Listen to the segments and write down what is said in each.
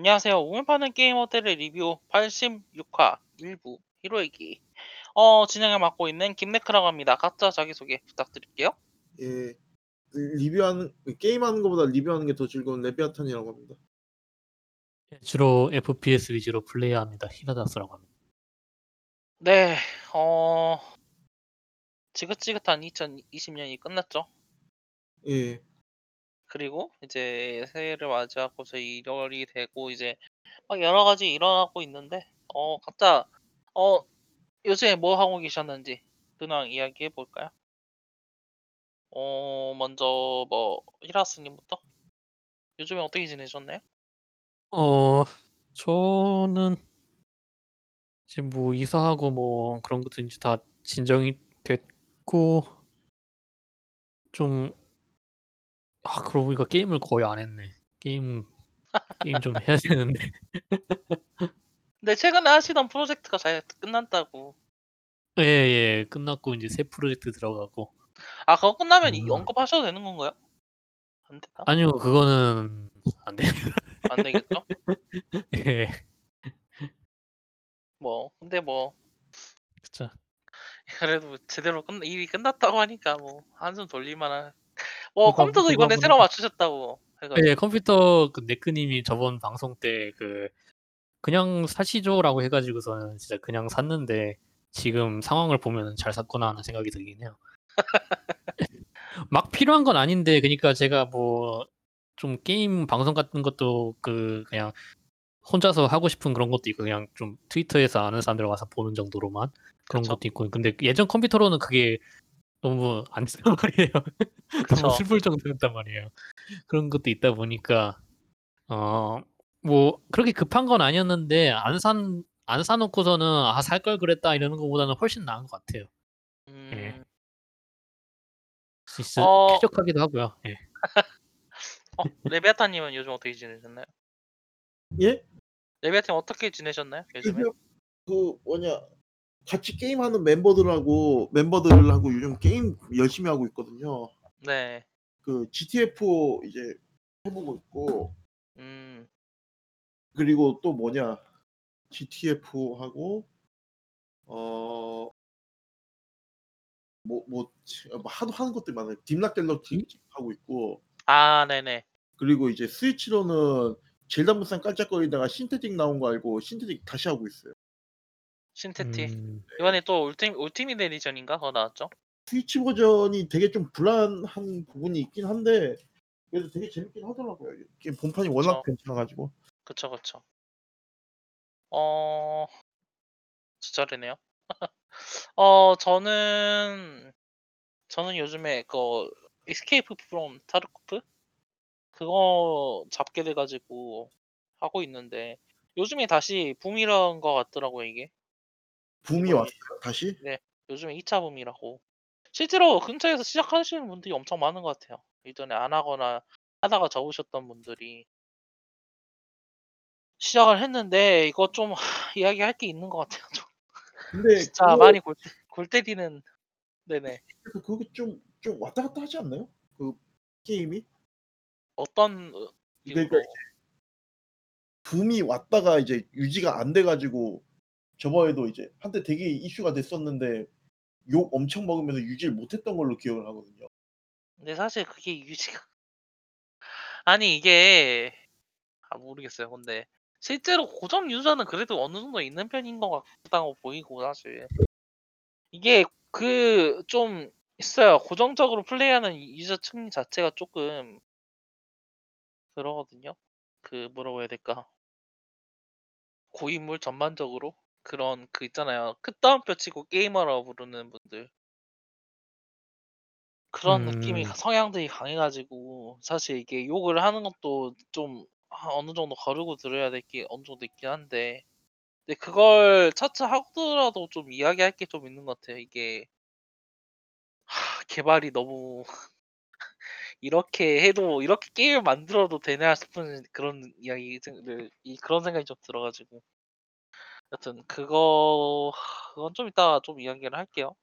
안녕하세요. 오늘 파는 게임 호텔의 리뷰 86화 일부 히로에기. 어, 진행을 맡고 있는 김네크라고 합니다. 각자 자기소개 부탁드릴게요. 예, 리뷰하는 게임하는 것보다 리뷰하는 게 더 즐거운 레비아탄이라고 합니다. 주로 FPS 위주로 플레이합니다. 히라다스라고 합니다. 네, 어, 지긋지긋한 2020년이 끝났죠. 예, 그리고 이제 새해를 맞이하고서 1월이 되고 이제 막 여러 가지 일어나고 있는데, 어, 각자, 어, 요즘에 뭐 하고 계셨는지 근황 이야기해 볼까요? 어, 먼저 뭐 히라스님부터 요즘에 어떻게 지내셨나요? 어, 저는 지금 뭐 이사하고 뭐 그런 것도 이제 다 진정이 됐고 좀 아, 그러고 보니까 게임을 거의 안 했네. 게임 게임 좀 해야 되는데. 근데 최근에 하시던 프로젝트가 잘 끝났다고. 예, 예. 끝났고 이제 새 프로젝트 들어가고. 아, 그거 끝나면 이 음. 언급하셔도 되는 건가요? 안 되나? 아니요, 그거는 안 돼요. 안 되겠죠? 예. 뭐, 근데 뭐 그쵸. 그래도 제대로 끝 일이 끝났다고 하니까 뭐 한숨 돌릴만한. 뭐 그러니까 컴퓨터도 이번에 보니까- 새로 맞추셨다고 해가지고. 예, 컴퓨터 그 네크님이 저번 방송 때 그 그냥 사시죠라고 해가지고서는 진짜 그냥 샀는데 지금 상황을 보면 잘 샀구나 하는 생각이 들긴 해요. 막 필요한 건 아닌데 그러니까 제가 뭐 좀 게임 방송 같은 것도 그 그냥 혼자서 하고 싶은 그런 것도 있고 그냥 좀 트위터에서 아는 사람들 와서 보는 정도로만 그런 그쵸. 것도 있고 근데 예전 컴퓨터로는 그게 너무 안 된단 말이에요. 그쵸. 너무 슬플 정도였단 말이에요. 그런 것도 있다 보니까 어 뭐 그렇게 급한 건 아니었는데 안 산 안 사놓고서는 아 살 걸 그랬다 이러는 것보다는 훨씬 나은 것 같아요. 음, 진짜 어. 쾌적하기도 하고요. 예. 어, 레베아타님은 요즘 어떻게 지내셨나요? 예, 레베아타님 어떻게 지내셨나요? 요즘에? 그, 그 뭐냐 같이 게임하는 멤버들하고 멤버들하고 요즘 게임 열심히 하고 있거든요. 네. 그 GTF 이제 해보고 있고 음, 그리고 또 뭐냐 GTF 하고 어 뭐뭐 뭐, 하도 하는 것들 많아요. Deep Rock Galactic 하고 있고 아, 네네. 그리고 이제 스위치로는 젤다 무쌍 깔짝거리다가 Synthetik 나온 거 알고 Synthetik 다시 하고 있어요. 신테티. 음, 이번에 또 울티 Ultimate Edition인가 그거 나왔죠? 스위치 버전이 되게 좀 불안한 부분이 있긴 한데 그래도 되게 재밌긴 하더라고요. 이게 본판이 워낙 그쵸. 괜찮아가지고 그쵸, 그쵸. 어, 진짜래네요. 어, 저는, 저는 요즘에 그, Escape from Tarkov? 그거 잡게 돼가지고 하고 있는데, 요즘에 다시 붐이란 것 같더라고요, 이게. 붐이 이번에- 왔어요. 다시 요즘에 2차 붐이라고. 실제로 근처에서 시작하시는 분들이 엄청 많은 것 같아요. 이전에 안 하거나 하다가 접으셨던 분들이. 시작을 했는데, 이거 좀, 이야기할 게 있는 것 같아요. 좀. 근데 진짜 그거, 많이 골, 골 때리는, 네네. 그- 그거 좀, 좀 왔다 갔다 하지 않나요? 그 게임이 어떤 어, 그러니까 이유로 붐이 왔다가 이제 유지가 안 돼가지고 저번에도 이제 한때 되게 이슈가 됐었는데 욕 엄청 먹으면서 유지를 못했던 걸로 기억을 하거든요. 근데 사실 그게 유지가 아니 이게 아 모르겠어요. 근데 실제로 고정 유저는 그래도 어느 정도 있는 편인 것 같다고 보이고 사실 이게 그 좀 있어요. 고정적으로 플레이하는 유저층 자체가 조금 그러거든요. 그 뭐라고 해야 될까? 고인물 전반적으로 그런 그 있잖아요. 끝다운표 치고 게이머라고 부르는 분들. 그런 느낌이 음. 성향들이 강해가지고 사실 이게 욕을 하는 것도 좀 아, 어느 정도 거르고 들어야 될 게 어느 정도 있긴 한데 근데 그걸 차차 하더라도 좀 이야기할 게 좀 있는 것 같아요. 이게 하, 개발이 너무 이렇게 해도 이렇게 게임을 만들어도 되나 싶은 그런 이야기를 이 그런 생각이 좀 들어가지고 여튼 그거 그건 좀 이따가 좀 이야기를 할게요.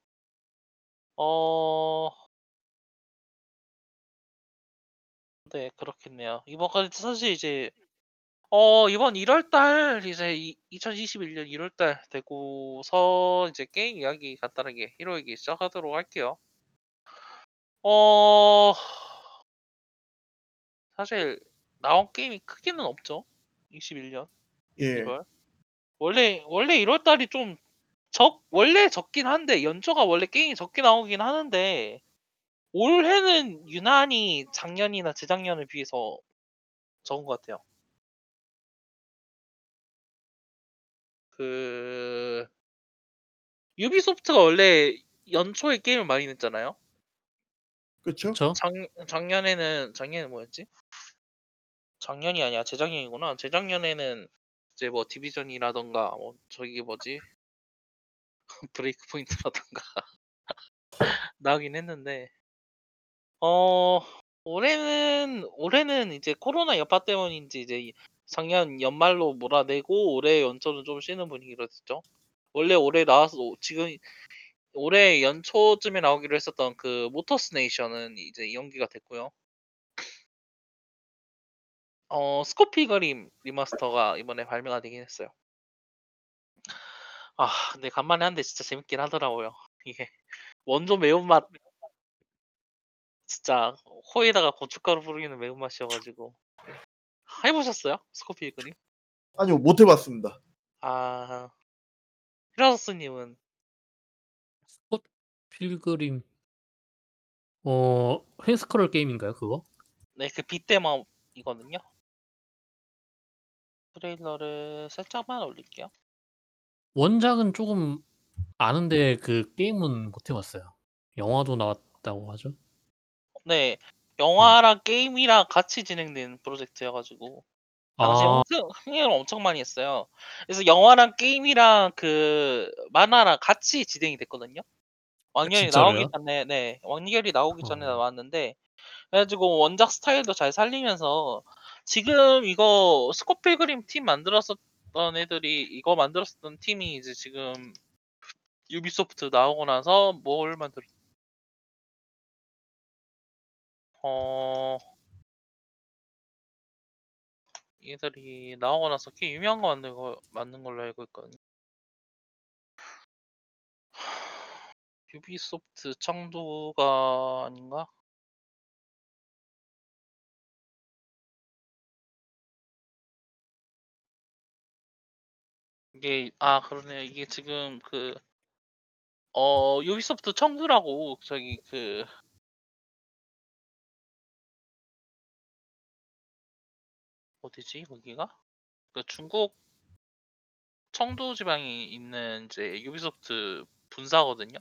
어, 네, 그렇겠네요. 이번까지 사실 이제 어 이번 1월 달 이제 이 2021년 1월 달 되고서 이제 게임 이야기 간단하게 히로 얘기 시작하도록 할게요. 어 사실 나온 게임이 크게는 없죠. 21년 예. 1월. 원래 원래 1월 달이 좀 적 원래 적긴 한데 연초가 원래 게임이 적게 나오긴 하는데 올해는 유난히 작년이나 재작년에 비해서 적은 것 같아요. 그 유비소프트가 원래 연초에 게임을 많이 냈잖아요. 그렇죠? 그렇죠? 작 작년에는 작년에 뭐였지? 작년이 아니야 재작년이구나. 재작년에는 이제 뭐 디비전이라던가 뭐 저기 뭐지 브레이크 포인트라던가 나오긴 했는데 어 올해는 올해는 이제 코로나 여파 때문인지 이제 작년 연말로 몰아내고 올해 연초는 좀 쉬는 분위기로 됐죠. 원래 올해 나와서 지금 올해 연초쯤에 나오기로 했었던 그 모터스 네이션은 이제 연기가 됐고요. 어 Scott Pilgrim remaster가 이번에 발매가 되긴 했어요. 아 근데 간만에 하는데 진짜 재밌긴 하더라고요. 이게 원조 매운맛 진짜 코에다가 고춧가루 뿌리는 매운맛이어 가지고 해 보셨어요? Scott Pilgrim? 아니요 못 해봤습니다. 아 히라소스 님은 스콧 필그림 어 횡스크롤 게임인가요 그거? 네 그 빗대맘이거든요. 트레일러를 살짝만 올릴게요. 원작은 조금 아는데 그 게임은 못 해봤어요. 영화도 나왔다고 하죠. 네. 영화랑 게임이랑 같이 진행된 프로젝트여 가지고 당시에 아, 흥 흥행을 엄청 많이 했어요. 그래서 영화랑 게임이랑 그 만화랑 같이 진행이 됐거든요. 왕년이 나오기 진짜로요? 전에 네. 왕결이 나오기 전에 어. 나왔는데 그래 가지고 원작 스타일도 잘 살리면서 지금 이거 스콧 필그림 팀 만들었었던 애들이 이거 만들었었던 팀이 이제 지금 유비소프트 나오고 나서 뭘 만들 어 얘들이 나오고 나서 꽤 유명한 거 만든 거 만든 걸로 알고 있거든요. 유비소프트 청도가 아닌가? 이게 아 그러네요. 이게 지금 그 어 유비소프트 청두라고 저기 그 어디지 거기가? 그 중국 청두 지방이 있는 이제 유비소프트 분사거든요.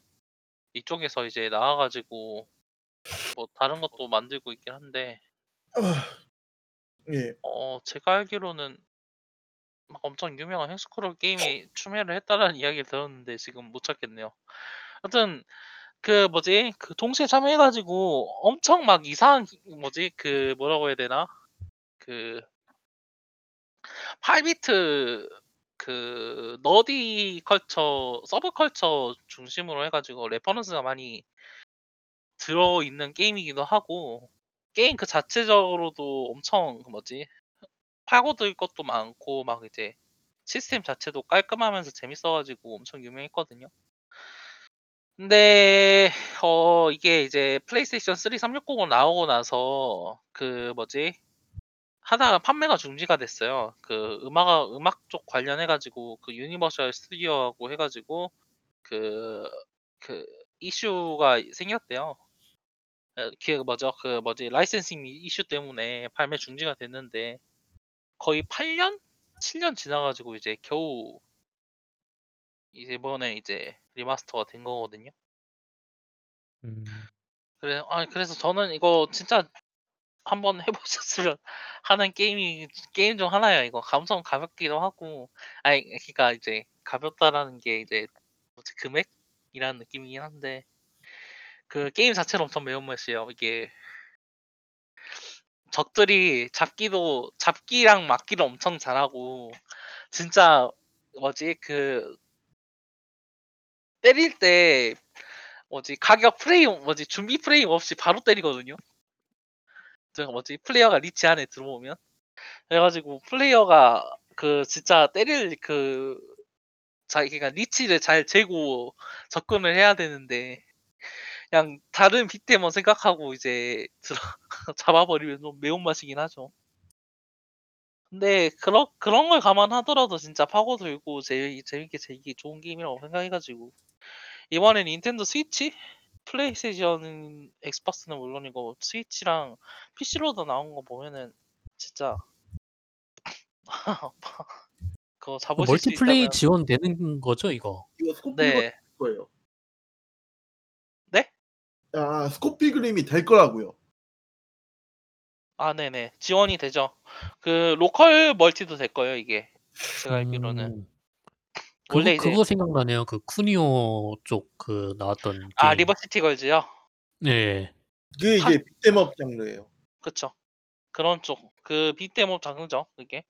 이쪽에서 이제 나와 가지고 뭐 다른 것도 만들고 있긴 한데 예. 어 제가 알기로는 막 엄청 유명한 횡스크롤 게임에 출연을 했다라는 이야기를 들었는데 지금 못 찾겠네요. 하여튼 그 뭐지? 그 동시에 참여해 가지고 엄청 막 이상한 뭐지? 그 뭐라고 해야 되나? 그 8비트 그 nerdy culture, subculture 중심으로 해 가지고 reference가 많이 들어 있는 게임이기도 하고 게임 그 자체적으로도 엄청 그 뭐지? 파고들 것도 많고 막 이제 시스템 자체도 깔끔하면서 재밌어 가지고 엄청 유명했거든요. 근데 어 이게 이제 플레이스테이션 3 360으로 나오고 나서 그 뭐지? 하다가 판매가 중지가 됐어요. 그 음악 음악 쪽 관련해 가지고 그 유니버셜 스튜디오하고 해 가지고 그그 이슈가 생겼대요. 에, 그 뭐죠? 그 뭐지? licensing 이슈 때문에 발매 중지가 됐는데 거의 8년? 7년 지나 가지고 이제 겨우 이제 이번에 이제 remaster가 된 거거든요. 음, 그래 아 그래서 저는 이거 진짜 한번 해 보셨으면 하는 게임이 게임 중 하나예요 이거. 감성 가볍기도 하고 아니 그러니까 이제 가볍다라는 게 이제 뭐지 금액이라는 느낌이긴 한데 그 게임 자체는 엄청 매운맛이에요. 이게 적들이 잡기도 잡기랑 막기를 엄청 잘하고 진짜 뭐지? 그 때릴 때 뭐지? 가격 프레임 뭐지? 준비 프레임 없이 바로 때리거든요. 저 뭐지? 플레이어가 리치 안에 들어오면. 그래가지고 플레이어가 그 진짜 때릴 그 자기가 reach를 잘 재고 접근을 해야 되는데 그냥 다른 beat 'em up 생각하고 이제 들어 잡아버리면 좀 매운맛이긴 하죠. 근데 그런 그런 걸 감안하더라도 진짜 파고들고 재미 재밌게 즐기 좋은 게임이라고 생각해가지고 이번에 닌텐도 스위치, 플레이스테이션, 엑스박스는 물론이고 스위치랑 PC로도 나온 거 보면은 진짜 그거 잡으실 수 멀티플레이 있다면 지원되는 거죠 이거? 이거 네 거예요. 네? 아 스콧 필그림이 될 거라고요. 아, 네네. 지원이 되죠. 그 local multi도 될 거예요, 이게. 제가 알기로는. 음. 그거 이제 그거 생각나네요. 그 쿠니오 쪽 그 나왔던 아, 게임. 리버시티 걸즈요? 네. 그게 하- 이제 beat 'em up 장르예요. 그쵸. 그런 쪽. 그 beat 'em up 장르죠, 그게.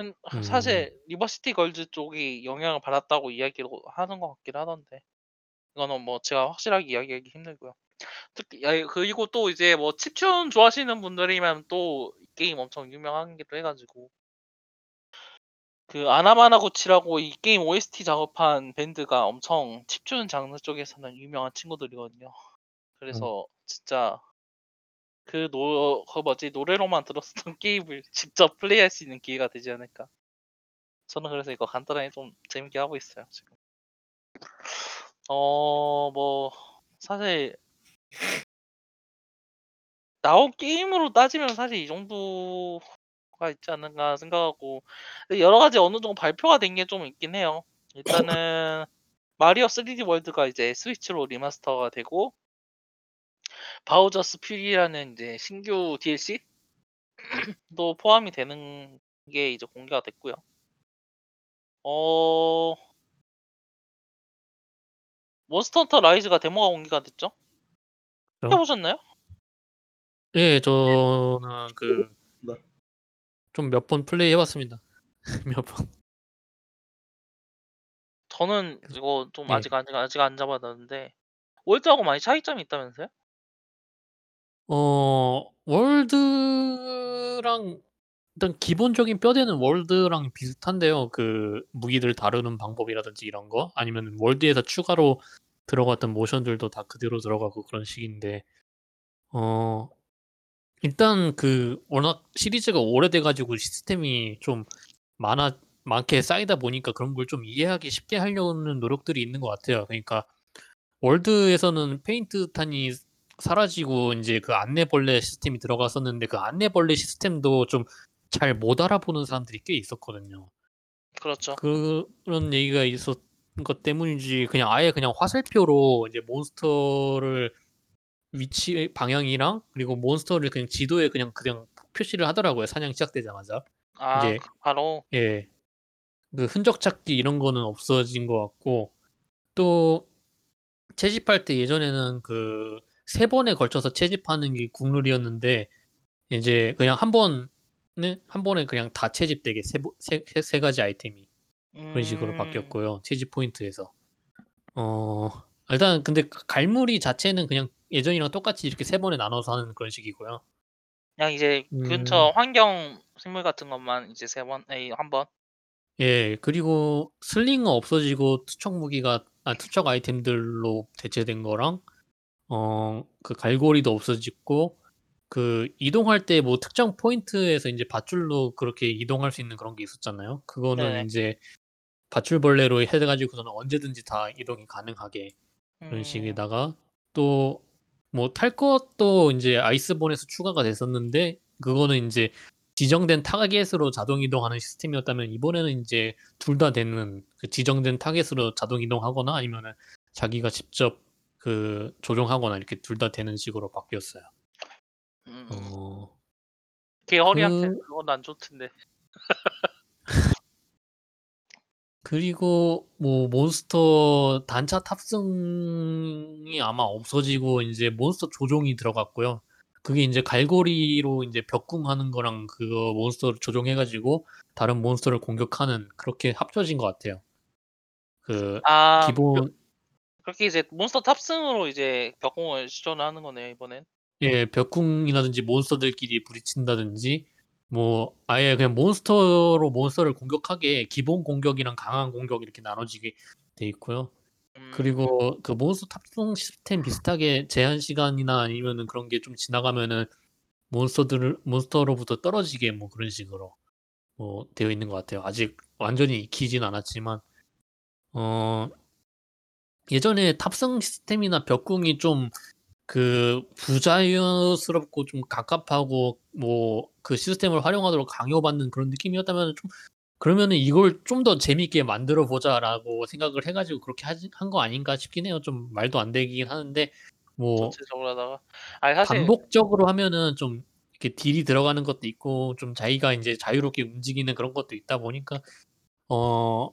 음, 음. 사실 리버시티 걸즈 쪽이 영향을 받았다고 이야기를 하는 것 같긴 하던데. 이거는 뭐 제가 확실하게 이야기하기 힘들고요. 특히 야, 그리고 또 이제 뭐 chiptune 좋아하시는 분들이면 또 이 게임 엄청 유명하기도 해가지고 그 아나마나구치라고 이 게임 OST 작업한 밴드가 엄청 chiptune 장르 쪽에서는 유명한 친구들이거든요. 그래서 진짜 그 노, 그 뭐지 노래로만 들었었던 게임을 직접 플레이할 수 있는 기회가 되지 않을까. 저는 그래서 이거 간단하게 좀 재밌게 하고 있어요 지금. 어, 뭐 사실 나온 게임으로 따지면 사실 이 정도가 있지 않는가 생각하고 여러 가지 어느 정도 발표가 된 게 좀 있긴 해요. 일단은 마리오 3D 월드가 이제 스위치로 remaster가 되고 바우저스 퓨리라는 이제 신규 DLC도 포함이 되는 게 이제 공개가 됐고요. 어 몬스터 헌터 라이즈가 데모가 공개가 됐죠? 그럼? 해보셨나요? 예, 저는 그 네. 좀 몇 번 플레이 해봤습니다. 몇 번. 저는 이거 좀 예. 아직 아직 아직 안 잡아놨는데 월드하고 많이 차이점이 있다면서요? 어 월드랑 일단 기본적인 뼈대는 월드랑 비슷한데요. 그 무기들 다루는 방법이라든지 이런 거 아니면 월드에서 추가로 들어갔던 모션들도 다 그대로 들어가고 그런 식인데 어 일단 그 워낙 시리즈가 오래돼 가지고 시스템이 좀 많아 많게 쌓이다 보니까 그런 걸 좀 이해하기 쉽게 하려는 노력들이 있는 것 같아요. 그러니까 월드에서는 페인트 탄이 사라지고 인제 그 안내벌레 시스템이 들어갔었는데 그 안내벌레 시스템도 좀 잘 못 알아보는 사람들이 꽤 있었거든요. 그렇죠. 그런 얘기가 있었던 것 때문인지 그냥 아예 그냥 화살표로 이제 몬스터를 위치 방향이랑 그리고 몬스터를 그냥 지도에 그냥 그냥 표시를 하더라고요, 사냥 시작되자마자. 아 이제 그 바로 예. 그 흔적 찾기 이런 거는 없어진 것 같고 또 채집할 때 예전에는 그3 번에 걸쳐서 채집하는 게 국룰이었는데 이제 그냥 1 번에 1 번에 그냥 다 채집되게 세보세세세 가지 아이템이 그런 식으로 음. 바뀌었고요, 채집 포인트에서. 어 일단 근데 그 갈무리 자체는 그냥 예전이랑 똑같이 이렇게 3 번에 나눠서 하는 그런 식이고요. 그냥 이제 근처 음. 환경 생물 같은 것만 이제 3번 에이 1 번. 예. 그리고 슬링은 없어지고 투척 무기가 아 투척 아이템들로 대체된 거랑 어 그 갈고리도 없어지고 그 이동할 때 뭐 특정 포인트에서 인제 밧줄로 그렇게 이동할 수 있는 그런 게 있었잖아요. 그거는 네네. 인제 밧줄벌레로 해 가지고서는 언제든지 다 이동이 가능하게 그런 음. 식에다가 또 뭐 탈 것도 인제 아이스본에서 추가가 됐었는데 그거는 인제 지정된 타겟으로 자동 이동하는 시스템이었다면 이번에는 인제 둘 다 되는 그 지정된 타겟으로 자동 이동하거나 아니면은 자기가 직접 그 조종하거나 이렇게 둘 다 되는 식으로 바뀌었어요. 음. 어. 걔 허리한테 그 그건 안 좋던데. 그리고 뭐 몬스터 단차 탑승이 아마 없어지고 인제 몬스터 조종이 들어갔고요. 그게 인제 갈고리로 인제 벽꿍하는 거랑 그거 몬스터를 조종해 가지고 다른 몬스터를 공격하는 그렇게 합쳐진 것 같아요. 그아그 기본 그렇게 이제 몬스터 탑승으로 이제 벽꿍을 시전을 하는 거네요, 이번엔. 예. 벽꿍이라든지 몬스터들끼리 부딪힌다든지 뭐 아예 그냥 몬스터로 몬스터를 공격하게 기본 공격이랑 강한 공격 이렇게 나눠지게 돼 있고요. 음, 그리고 그 몬스터 탑승 시스템 비슷하게 제한 시간이나 아니면은 그런 게 좀 지나가면은 몬스터들을 몬스터로부터 떨어지게 뭐 그런 식으로 뭐 되어 있는 것 같아요. 아직 완전히 익히진 않았지만 어 예전에 탑승 시스템이나 벽궁이 좀 그 부자유스럽고 좀 갑갑하고 뭐 그 시스템을 활용하도록 강요받는 그런 느낌이었다면 좀 그러면은 이걸 좀 더 재밌게 만들어 보자라고 생각을 해가지고 그렇게 한 거 아닌가 싶긴 해요. 좀 말도 안 되긴 하는데 뭐 전체적으로 하다가 아니 사실 반복적으로 하면은 좀 이렇게 딜이 들어가는 것도 있고 좀 자기가 이제 자유롭게 움직이는 그런 것도 있다 보니까 어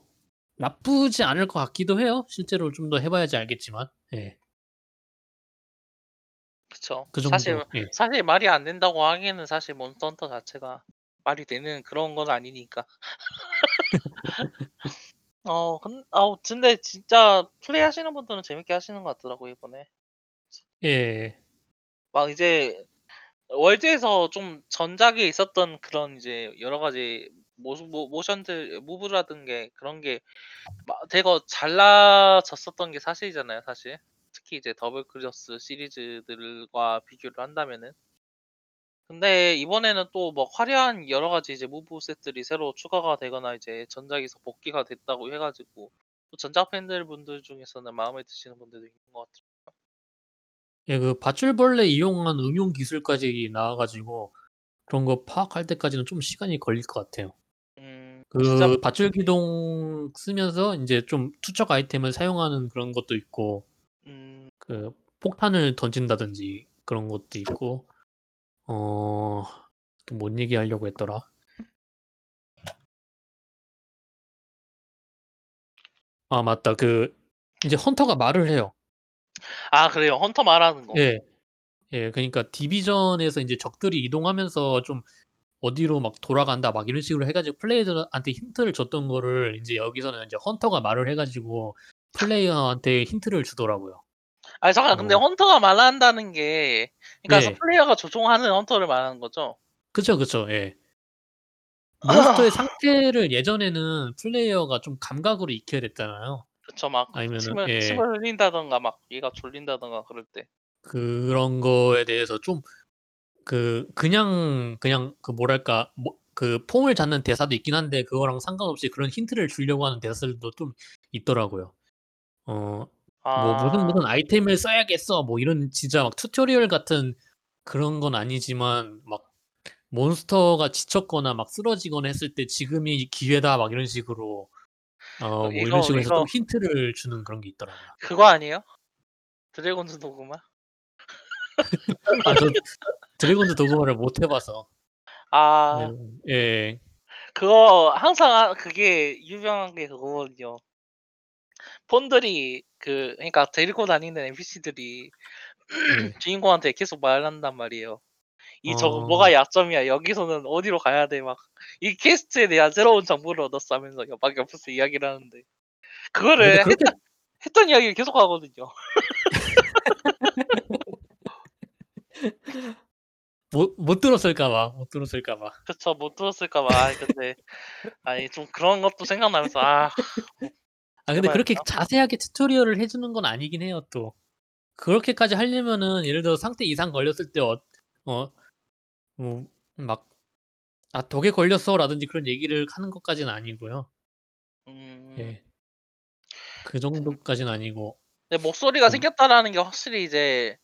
나쁘지 않을 것 같기도 해요. 실제로 좀 더 해봐야지 알겠지만 예. 그쵸. 그 정도. 사실 예. 사실 말이 안 된다고 하기에는 사실 몬스터 헌터 자체가 말이 되는 그런 건 아니니까. 어, 근, 아, 근데 진짜 플레이 하시는 분들은 재밌게 하시는 것 같더라고 이번에. 예. 막 이제 월드에서 좀 전작에 있었던 그런 이제 여러 가지 모, 모, 모션들, 무브라든 게 그런 게막 되게 잘라졌었던 게 사실이잖아요, 사실. 특히 이제 더블 크로스 시리즈들과 비교를 한다면은. 근데 이번에는 또 뭐 화려한 여러 가지 이제 move set들이 새로 추가가 되거나 이제 전작에서 복귀가 됐다고 해가지고 또 전작 팬들 분들 중에서는 마음에 드시는 분들도 있는 것 같아요. 예, 그 밧줄벌레 이용한 응용 기술까지 나와가지고 그런 거 파악할 때까지는 좀 시간이 걸릴 것 같아요. 음, 그 진짜 밧줄 기동 쓰면서 이제 좀 투척 아이템을 사용하는 그런 것도 있고 음, 그 폭탄을 던진다든지 그런 것도 있고 어 또 뭔 얘기 하려고 했더라? 아 맞다 그 이제 헌터가 말을 해요. 아 그래요. 헌터 말하는 거. 예, 예, 그러니까 디비전에서 이제 적들이 이동하면서 좀 어디로 막 돌아간다 막 이런 식으로 해가지고 플레이어들한테 힌트를 줬던 거를 이제 여기서는 이제 헌터가 말을 해가지고 플레이어한테 힌트를 주더라고요. 아니 잠깐 근데 어. 헌터가 말한다는 게 그러니까 네. 플레이어가 조종하는 헌터를 말하는 거죠. 그쵸, 그쵸, 예. 몬스터의 상태를 예전에는 플레이어가 좀 감각으로 익혀야 됐잖아요. 그쵸 막 아니면은, 침을 예. 침을 흘린다던가 막 얘가 졸린다던가 그럴 때. 그런 거에 대해서 좀 그 그냥 그냥 그 뭐랄까 뭐 그 폼을 잡는 대사도 있긴 한데 그거랑 상관없이 그런 힌트를 주려고 하는 대사들도 좀 있더라고요. 어 아, 뭐 무슨 무슨 아이템을 써야겠어 뭐 이런 진짜 막 tutorial 같은 그런 건 아니지만 막 몬스터가 지쳤거나 막 쓰러지거나 했을 때 지금이 기회다 막 이런 식으로 어뭐 이거- 이런 식으로 해서 이거- 좀 힌트를 주는 그런 게 있더라고요. 그거 아니에요? 드래곤즈 도그마? 아 저 드래곤즈 도그마를 못 해봐서 아 음, 예. 그거 항상 하- 그게 유명한 게 그거거든요. pawn들이 그 그러니까 데리고 다니는 NPC들이 예. 주인공한테 계속 말한단 말이에요. 이 저거 어. 뭐가 약점이야. 여기서는 어디로 가야 돼. 막 이 quest에 대한 새로운 정보를 얻었어 하면서 막 옆에서 이야기를 하는데 그거를 근데 그렇게 했던, 했던 이야기를 계속 하거든요. 못, 못 들었을까 봐. 못 들었을까 봐. 그쵸 못 들었을까 봐. 아이, 근데 아니 좀 그런 것도 생각나면서 아 아 근데 그렇게 해봐야겠다. 자세하게 튜토리얼을 해 주는 건 아니긴 해요 또. 그렇게까지 하려면은 예를 들어 상태 이상 걸렸을 때 어, 어, 뭐, 막, 아, 독에 걸렸어라든지 그런 얘기를 하는 것까지는 아니고요. 음, 예. 그 정도까지는 아니고. 근데 목소리가 음. 생겼다라는 게 확실히 이제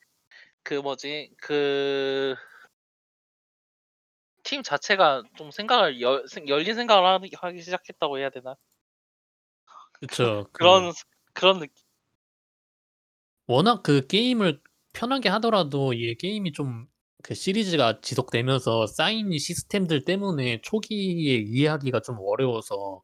그 뭐지 그 팀 자체가 좀 생각을 열, 생- 열린 생각을 하기, 하기 시작했다고 해야 되나 그쵸. 그 그런 그런 느낌 워낙 그 게임을 편하게 하더라도 이 게임이 좀 그 시리즈가 지속되면서 쌓인 시스템들 때문에 초기에 이해하기가 좀 어려워서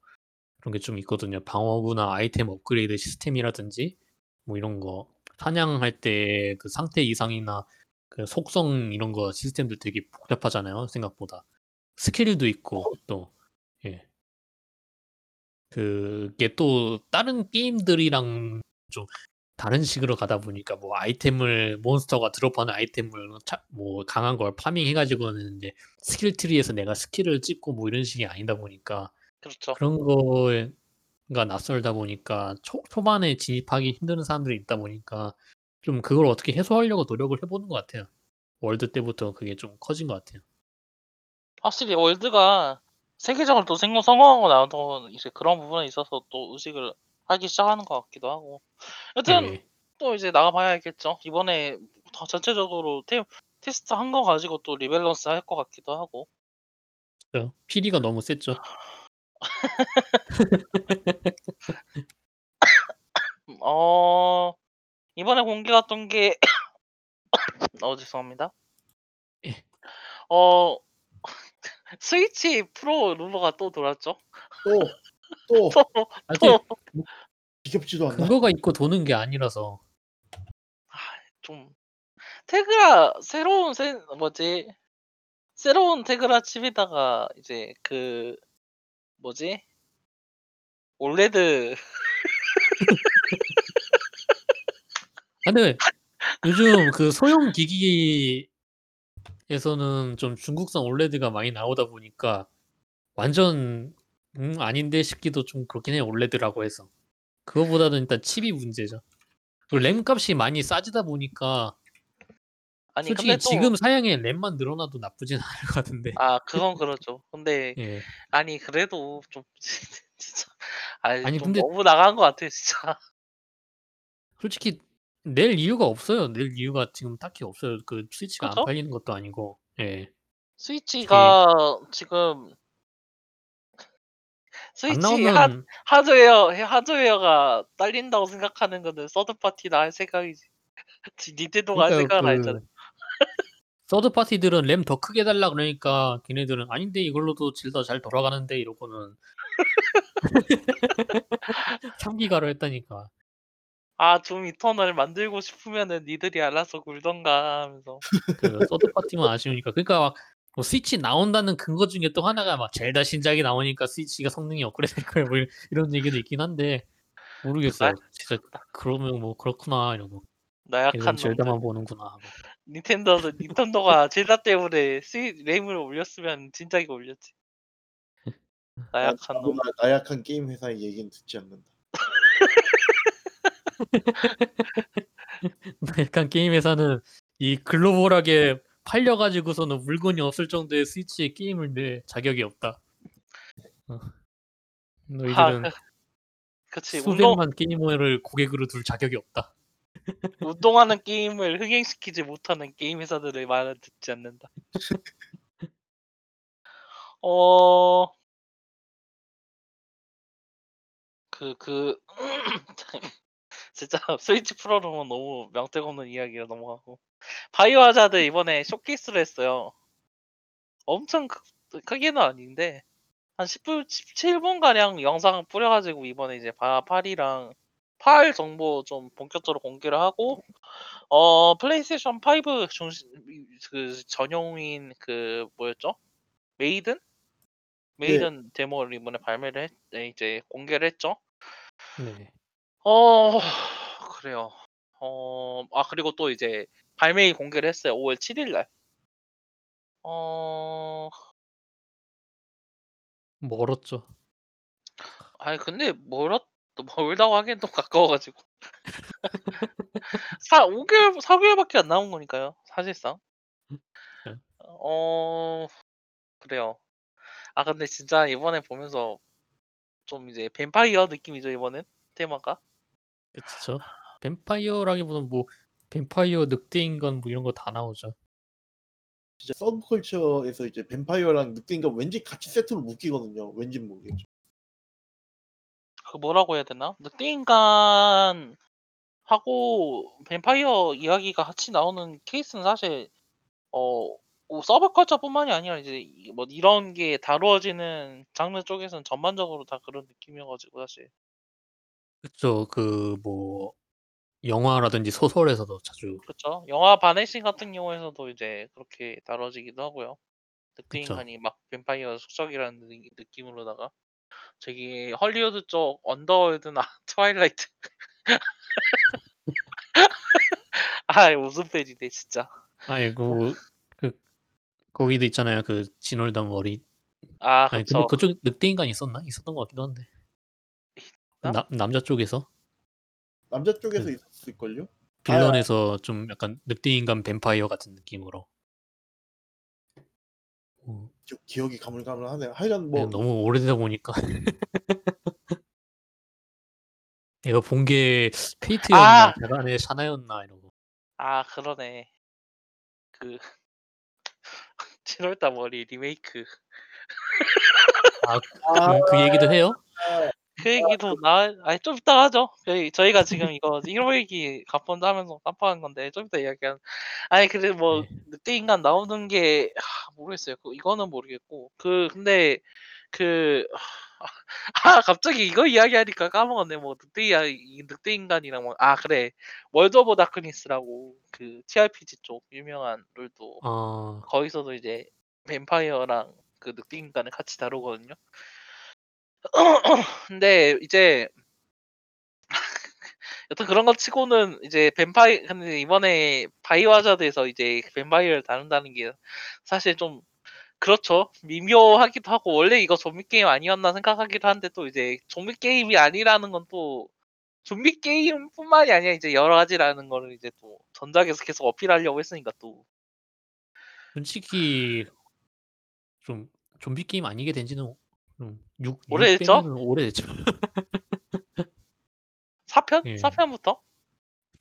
그런 게 좀 있거든요. 방어구나 아이템 업그레이드 시스템이라든지 뭐 이런 거 사냥할 때 그 상태 이상이나 그 속성 이런 거 시스템들 되게 복잡하잖아요. 생각보다 스킬도 있고 또 예. 그게 또 다른 게임들이랑 좀 다른 식으로 가다 보니까 뭐 아이템을 몬스터가 드롭하는 아이템을 차, 뭐 강한 걸 farming해 가지고는 이제 skill tree에서 내가 스킬을 찍고 뭐 이런 식이 아니다 보니까 그렇죠. 그런 거가 낯설다 보니까 초, 초반에 진입하기 힘든 사람들이 있다 보니까 좀 그걸 어떻게 해소하려고 노력을 해보는 것 같아요. 월드 때부터 그게 좀 커진 것 같아요. 확실히 월드가 세계적으로 또 생각 성공하고 나서 이제 그런 부분에 있어서 또 의식을 하기 시작하는 것 같기도 하고. 여튼 네. 또 이제 나가봐야겠죠. 이번에 더 전체적으로 테, 테스트 한 거 가지고 또 rebalance 할 것 같기도 하고. 그죠. PD가 너무 셌죠. 어 이번에 공개갔던 게 어 죄송합니다. 예. 어 스위치 프로 루머가 또 돌았죠. 또 또. 또 아, 또 이게 지겹지도 않나? 근거가 있고 도는 게 아니라서. 좀. 테그라 새로운 새 뭐지? 새로운 테그라 칩에다가 이제 그 뭐지? 올레드. 아, 근데 요즘 그 소형 기기 에서는 좀 중국산 올레드가 많이 나오다 보니까 완전 음, 아닌데 싶기도 좀 그렇긴 해요. 올레드라고 해서. 그거보다는 일단 칩이 문제죠. 그리고 램 값이 많이 싸지다 보니까 아니 솔직히 근데 또 지금 사양에 램만 늘어나도 나쁘진 않을 것 같은데. 아 그건 그렇죠. 근데 예. 아니 그래도 좀 진짜 아니, 아니, 좀 근데- 너무 나간 것 같아 진짜. 솔직히 낼 이유가 없어요. 낼 이유가 지금 딱히 없어요. 그 스위치가? 안 팔리는 것도 아니고. 예. 스위치가 지금 안 스위치 나오면 하, 하드웨어 하드웨어가 딸린다고 생각하는 거는 서드 파티나 할 생각이지. 닌텐도가 할 그러니까 생각은 아니잖아. third party들은 램 더 크게 달라 그러니까 걔네들은 아닌데 이걸로도 젤다 잘 돌아가는데 이러고는 3 기가로 했다니까. 아, 둠 이터널 만들고 싶으면은 니들이 알아서 굴던가 하면서. 그 third party만 아쉬우니까. 그러니까 막 뭐 스위치 나온다는 근거 중에 또 하나가 막 젤다 신작이 나오니까 스위치가 성능이 업그레이드 될 거야 뭐 이런- 이런 얘기도 있긴 한데 모르겠어요. 진짜 그러면 뭐 그렇구나 이러고 나약한 놈들. 젤다만 보는구나 하고. 닌텐도도 닌텐도가 젤다 때문에 스위 램을 올렸으면 진작에 올렸지. 나약한 놈. 나약한 게임 회사의 얘기는 듣지 않는다. 약간 게임 회사는 이 글로벌하게 팔려가지고서는 물건이 없을 정도의 스위치에 게임을 낼 자격이 없다. 어. 너희들은 하, 그- 그치 운동 수백만 게이머를 고객으로 둘 자격이 없다. 운동하는 게임을 흥행시키지 못하는 게임 회사들의 말은 듣지 않는다. 어. 그, 그, 진짜 스위치 프로로 는 너무 명택 없는 이야기라 넘어가고. 바이오 하자드 이번에 showcase를 했어요. 엄청 크, 크게는 아닌데, 한 10분, 17분 가량 영상을 뿌려가지고 이번에 이제 바, 팔이랑 팔 정보 좀 본격적으로 공개를 하고, 어, 플레이스테이션 5 중심, 그 전용인 그 뭐였죠? 메이든? 메이든 데모를 이번에 발매를 했, 네, 이제 공개를 했죠. 네. 어, 그래요. 어, 아, 그리고 또 이제 발매일 공개를 했어요. 5월 7일 날. 어, 멀었죠. 아니, 근데 멀었, 멀다고 하기엔 또 가까워 가지고. 4, 5개월, 4개월밖에 안 남은 거니까요. 사실상. 네. 어, 그래요. 아, 근데 진짜 이번에 보면서 좀 이제 뱀파이어 느낌이죠, 이번엔. 테마가. 그렇죠. 뱀파이어라기보다는 뭐 뱀파이어 늑대인 건뭐 이런 거 다 나오죠. 진짜 서브컬처에서 이제 뱀파이어랑 늑대인가 왠지 같이 세트로 묶이거든요. 왠지 모르겠죠. 그 뭐라고 해야 되나? 늑대인간 하고 뱀파이어 이야기가 같이 나오는 케이스는 사실 어 뭐 서브컬처뿐만이 아니라 이제 이- 뭐 이런 게 다루어지는 장르 쪽에서는 전반적으로 다 그런 느낌이어가지고 사실 그렇죠. 그뭐 영화라든지 소설에서도 자주 그렇죠. 영화 바네싱 같은 경우에서도 이제 그렇게 다뤄지기도 하고요. 그쵸. 늑대인간이 막 뱀파이어 숙적이라는 느- 느낌으로다가 저기 헐리우드 쪽 언더월드나 트와일라이트 아 무슨 팬이네 진짜. 아이고 그 거기도 있잖아요. 그 진월당 어리. 아 아니 근데 그쵸. 그쪽 늑대 인간 있었나? 있었던 것 같기도 한데. 남 남자 쪽에서 남자 쪽에서 그 있었을걸요? 빌런에서 좀 약간 늑대 인간 뱀파이어 같은 느낌으로. 어, 기, 기억이 가물가물하네. 하여간 뭐... 뭐 너무 오래되다 보니까 내가 본 게 페이트였나 아! 대단의 샤나였나 이러고. 아 그러네. 그 7월달 머리 리메이크. 아, 그, 그 얘기도 해요? 그 얘기도 나 아니 좀 이따 하죠. 저희 저희가 지금 이거 1호 얘기 갑본다 하면서 깜빡한 건데 좀 이따 이야기한. 아니 근데 뭐 네. 늑대 인간 나오는 게 하, 모르겠어요. 그 이거는 모르겠고 그 근데 그 아 갑자기 이거 이야기하니까 까먹었네. 뭐 늑대 늑대 인간이랑 뭐 아 그래 월드 오브 다크니스라고 그 TRPG 쪽 유명한 룰도 어, 거기서도 이제 뱀파이어랑 그 늑대 인간을 같이 다루거든요. 근데 이제 여튼 그런 것 치고는 이제 뱀파이 근데 이번에 바이오하자드에서 이제 뱀파이어를 다룬다는 게 사실 좀 그렇죠. 미묘하기도 하고 원래 이거 좀비 게임 아니었나 생각하기도 한데 또 이제 좀비 게임이 아니라는 건 또 좀비 게임뿐만이 아니라 이제 여러 가지라는 거를 이제 또 전작에서 계속 어필하려고 했으니까 또 솔직히 좀 좀비 게임 아니게 된지는 좀 6, 오래됐죠? 6 오래됐죠. 4편? 예. 4편부터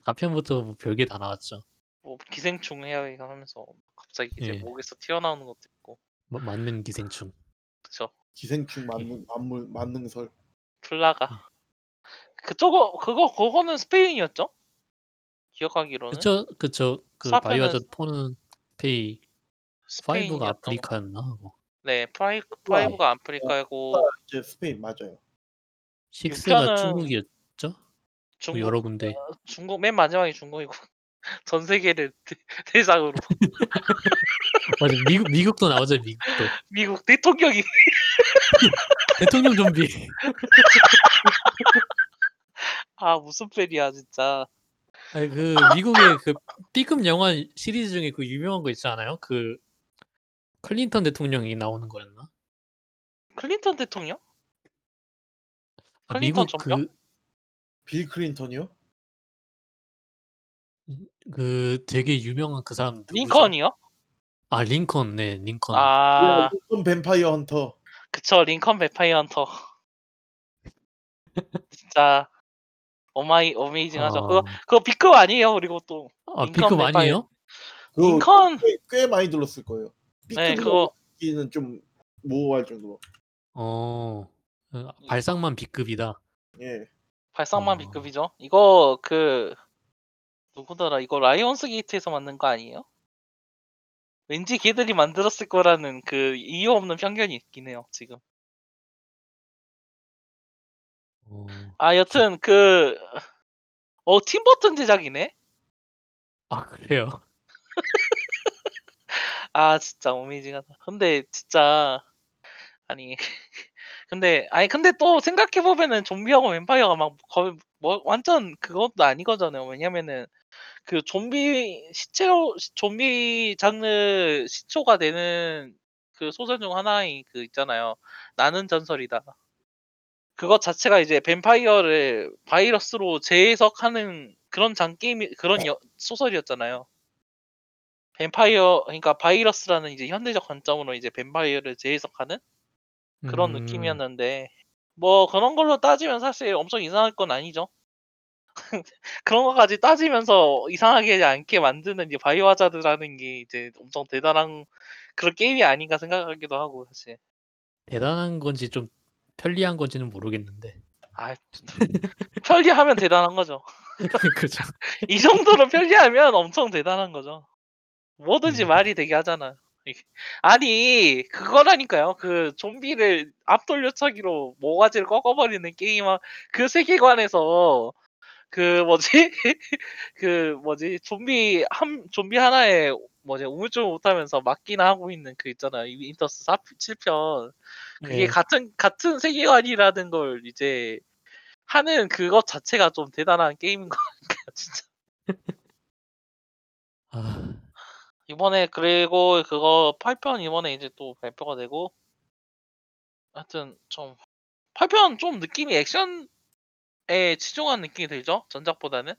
4편부터 뭐 별게 다 나왔죠. 뭐 기생충 해야 하면서 갑자기 이제 예. 목에서 튀어나오는 것도 있고 마- 맞는 기생충. 그쵸 기생충 만능 만물 만능설. 플라가 그쪽어 그거 그거는 스페인이었죠? 기억하기로는 그쵸, 그쵸. 그 바이오하자드 4는 페이, 5가 스페인이었던 거. 아프리카였나? 뭐. 네 프라이 파이브가 아프리카고 이제 스페인 맞아요. 6가 육편은 중국이었죠? 뭐 중국 여러 군데. 중국 맨 마지막이 중국이고 전 세계를 대, 대상으로 맞아, 미국, 미국도 나오죠, 미국도. 미국 대통령이 대통령 좀비. 아 무슨 팬이야 진짜 아니, 그, 미국의 그 B급 영화 시리즈 중에 그 유명한 거 있지 않아요? 그, 클린턴 대통령이 나오는 거였나? 클린턴 대통령? 아, 클린턴 미국 전병? 그, 빌 클린턴이요? 그 되게 유명한 그 사람 누구죠? 링컨이요? 아 링컨 네 링컨 아 아, 뱀파이어 헌터. 그쵸 링컨 뱀파이어 헌터 진짜 어마이 amazing하죠 아. 그거 그거 B급 아니에요 그리고 또 아 링컨 B급 뱀파이어. 아니에요? 그거 링컨 꽤, 꽤 많이 들었을 거예요. 네 그거 B급이는 좀 모호할 정도로. 어 어, 발상만 B급이다 예. 발상만 어. B급이죠 이거 그 누구더라 이거 라이온스 게이트에서 만든 거 아니에요? 왠지 걔들이 만들었을 거라는 그 이유 없는 편견이 있긴 해요 지금 어, 아 여튼 그 어 팀버튼 제작이네 아 그래요 아 진짜 어메이징하다. 근데 진짜 아니 근데 아니 근데 또 생각해 보면은 좀비하고 뱀파이어가 막 거의 뭐 완전 그것도 아니거든요. 왜냐면은 그 좀비 시체로 좀비 장르 시초가 되는 그 소설 중 하나인 그 있잖아요. 나는 전설이다. 그것 자체가 이제 뱀파이어를 바이러스로 재해석하는 그런 장 게임이 그런 여- 소설이었잖아요. 뱀파이어 그러니까 바이러스라는 이제 현대적 관점으로 이제 뱀파이어를 재해석하는 그런 음, 느낌이었는데 뭐 그런 걸로 따지면 사실 엄청 이상할 건 아니죠. 그런 거까지 따지면서 이상하게 않게 만드는 이제 바이오하자드라는 게 이제 엄청 대단한 그런 게임이 아닌가 생각하기도 하고 사실. 대단한 건지 좀 편리한 건지는 모르겠는데 아 편리하면 대단한 거죠. 그죠 이 정도로 편리하면 엄청 대단한 거죠. 뭐든지 음. 말이 되게 하잖아요. 이게. 아니 그거라니까요. 그 좀비를 앞돌려차기로 모가지를 꺾어버리는 게임 그 세계관에서 그 뭐지 그 뭐지 좀비 한 좀비 하나에 뭐지 우물쭈물 못하면서 맞기나 하고 있는 그 있잖아요. 이 인터스 4, 7편 그게 예. 같은 같은 세계관이라는 걸 이제 하는 그것 자체가 좀 대단한 게임인 것 같아요. 진짜. 아, 이번에 그리고 그거 8편 이번에 이제 또 발표가 되고 하여튼 좀 8편 좀 느낌이 액션에 치중한 느낌이 들죠? 전작보다는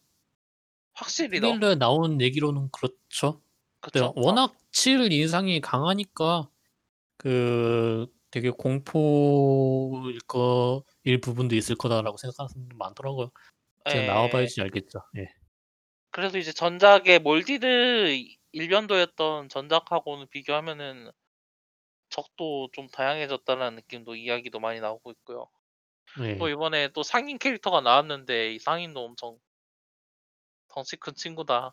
확실히 더 트레일러에 나온 얘기로는 그렇죠. 근데 그쵸? 워낙 7 인상이 강하니까 그 되게 공포일 거일 부분도 있을 거다라고 생각하는 사람들 많더라고요. 제가 예. 나와봐야지 알겠죠. 예. 그래도 이제 전작의 몰디드 일변도였던 전작하고는 비교하면은 적도 좀 다양해졌다는 느낌도 이야기도 많이 나오고 있고요. 예. 또 이번에 또 상인 캐릭터가 나왔는데 이 상인도 엄청 덩치 큰 친구다.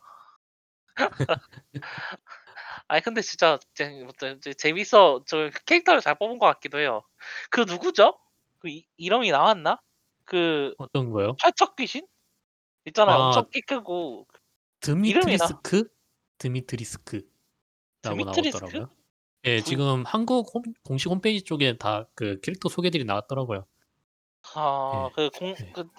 아니 근데 진짜 재, 재- 재밌어. 저 캐릭터를 잘 뽑은 것 같기도 해요. 그 누구죠? 그 이, 이름이 나왔나? 그 어떤 거요? 팔척 귀신? 있잖아요. 아, 엄청 키 크고 드미트리스크? 드미트리스크라고 드미트리스크? 나오더라고요. 예, 부- 지금 한국 홈- 공식 홈페이지 쪽에 다 그 캐릭터 소개들이 나왔더라고요. 아, 예. 그 공, 예. 그,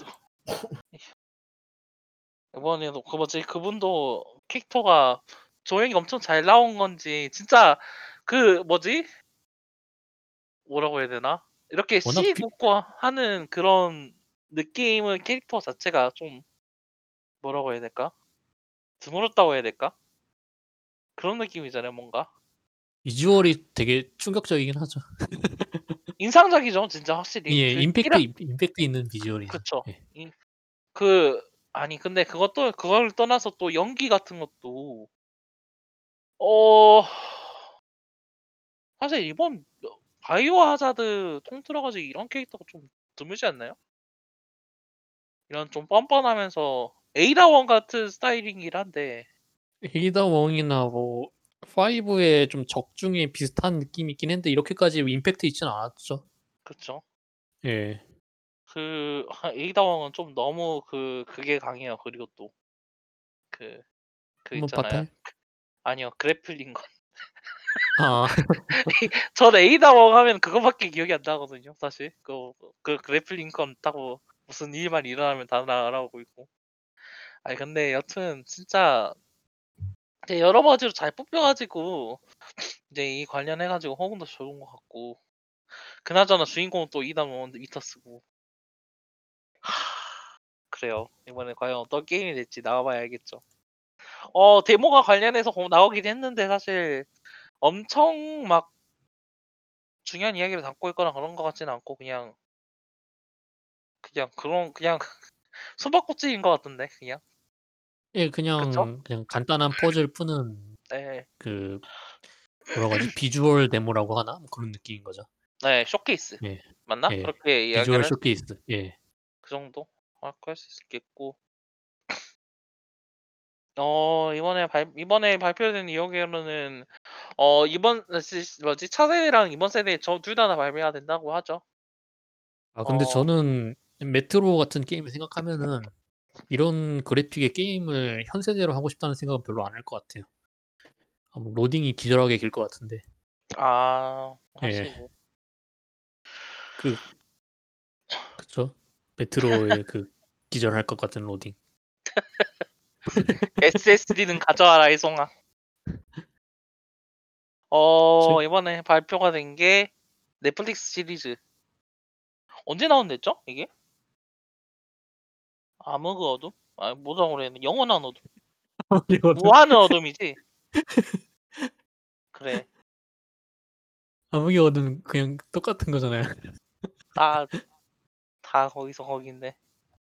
이번에도 그 뭐지 그분도 캐릭터가 조형이 엄청 잘 나온 건지 진짜 그 뭐지 뭐라고 해야 되나 이렇게 워낙 씨 비- 붙고 하는 그런 느낌의 캐릭터 자체가 좀 뭐라고 해야 될까 드물었다고 해야 될까 그런 느낌이잖아요 뭔가 비주얼이 되게 충격적이긴 하죠. 인상적이죠 진짜 확실히 예, 그 임팩트 이름- 임팩트 있는 비주얼이죠. 그쵸 예. 이- 그 아니 근데 그것도 그걸 떠나서 또 연기 같은 것도 어 사실 이번 바이오 하자드 통틀어가지고 이런 캐릭터가 좀 드물지 않나요? 이런 좀 뻔뻔하면서 에이다원 같은 스타일이긴 한데 헤이더 웡이나 뭐 5의 좀 적중에 비슷한 느낌이 있긴 했는데 이렇게까지 임팩트 있지는 않았죠. 그쵸? 예. 그 에이다원은 좀 너무 그 그게 강해요. 그리고 또 그그뭐 있잖아요. 바탈? 아니요 그래플링 건. 아, 전 에이다원 하면 그거밖에 기억이 안 나거든요. 사실 그, 그 그래플링 건 타고 무슨 일만 일어나면 다 날아오고 있고. 아니 근데 여튼 진짜 이제 여러 가지로 잘 뽑혀가지고 이제 이 관련해가지고 호응도 좋은 것 같고 그나저나 주인공은 또 이담원 위터스고. 하, 그래요. 이번에 과연 어떤 게임이 될지 나와봐야 알겠죠. 어 데모가 관련해서 공- 나오긴 했는데 사실 엄청 막 중요한 이야기를 담고 있거나 그런 것 같지는 않고 그냥 그냥 그런 그냥 숨바꼭질인 것 같던데 그냥 예, 그냥 그쵸? 그냥 간단한 퍼즐 푸는 네, 그 뭐라고 하지? visual demo라고 하나? 뭐 그런 느낌인 거죠. 네 showcase 예. 맞나? 예. 그렇게 이야기를 비주얼 할 수- showcase. 예. 그 정도 할수 있겠고 어 이번에 발 이번에 발표된 이야기로는 어 이번 시- 뭐지 차세대랑 이번 세대 저둘 다 발매가 된다고 하죠. 아, 근데 어. 저는 메트로 같은 게임을 생각하면은 이런 그래픽의 게임을 현 세대로 하고 싶다는 생각은 별로 안 할 것 같아요. 아, 뭐 로딩이 기절하게 길 것 같은데. 아 예. 그 그쵸? 메트로의 그 기절할 것 같은 로딩. SSD는 가져와라 이송아. 어 이번에 발표가 된 게 넷플릭스 시리즈 언제 나온댔죠 이게? 암흑의 어둠? 아 뭐라고 그랬는데 영원한 어둠. 무한의 어둠이지. 그래. 아무기 얻은 그냥 똑같은 거잖아요. 다, 다 거기서 거긴데.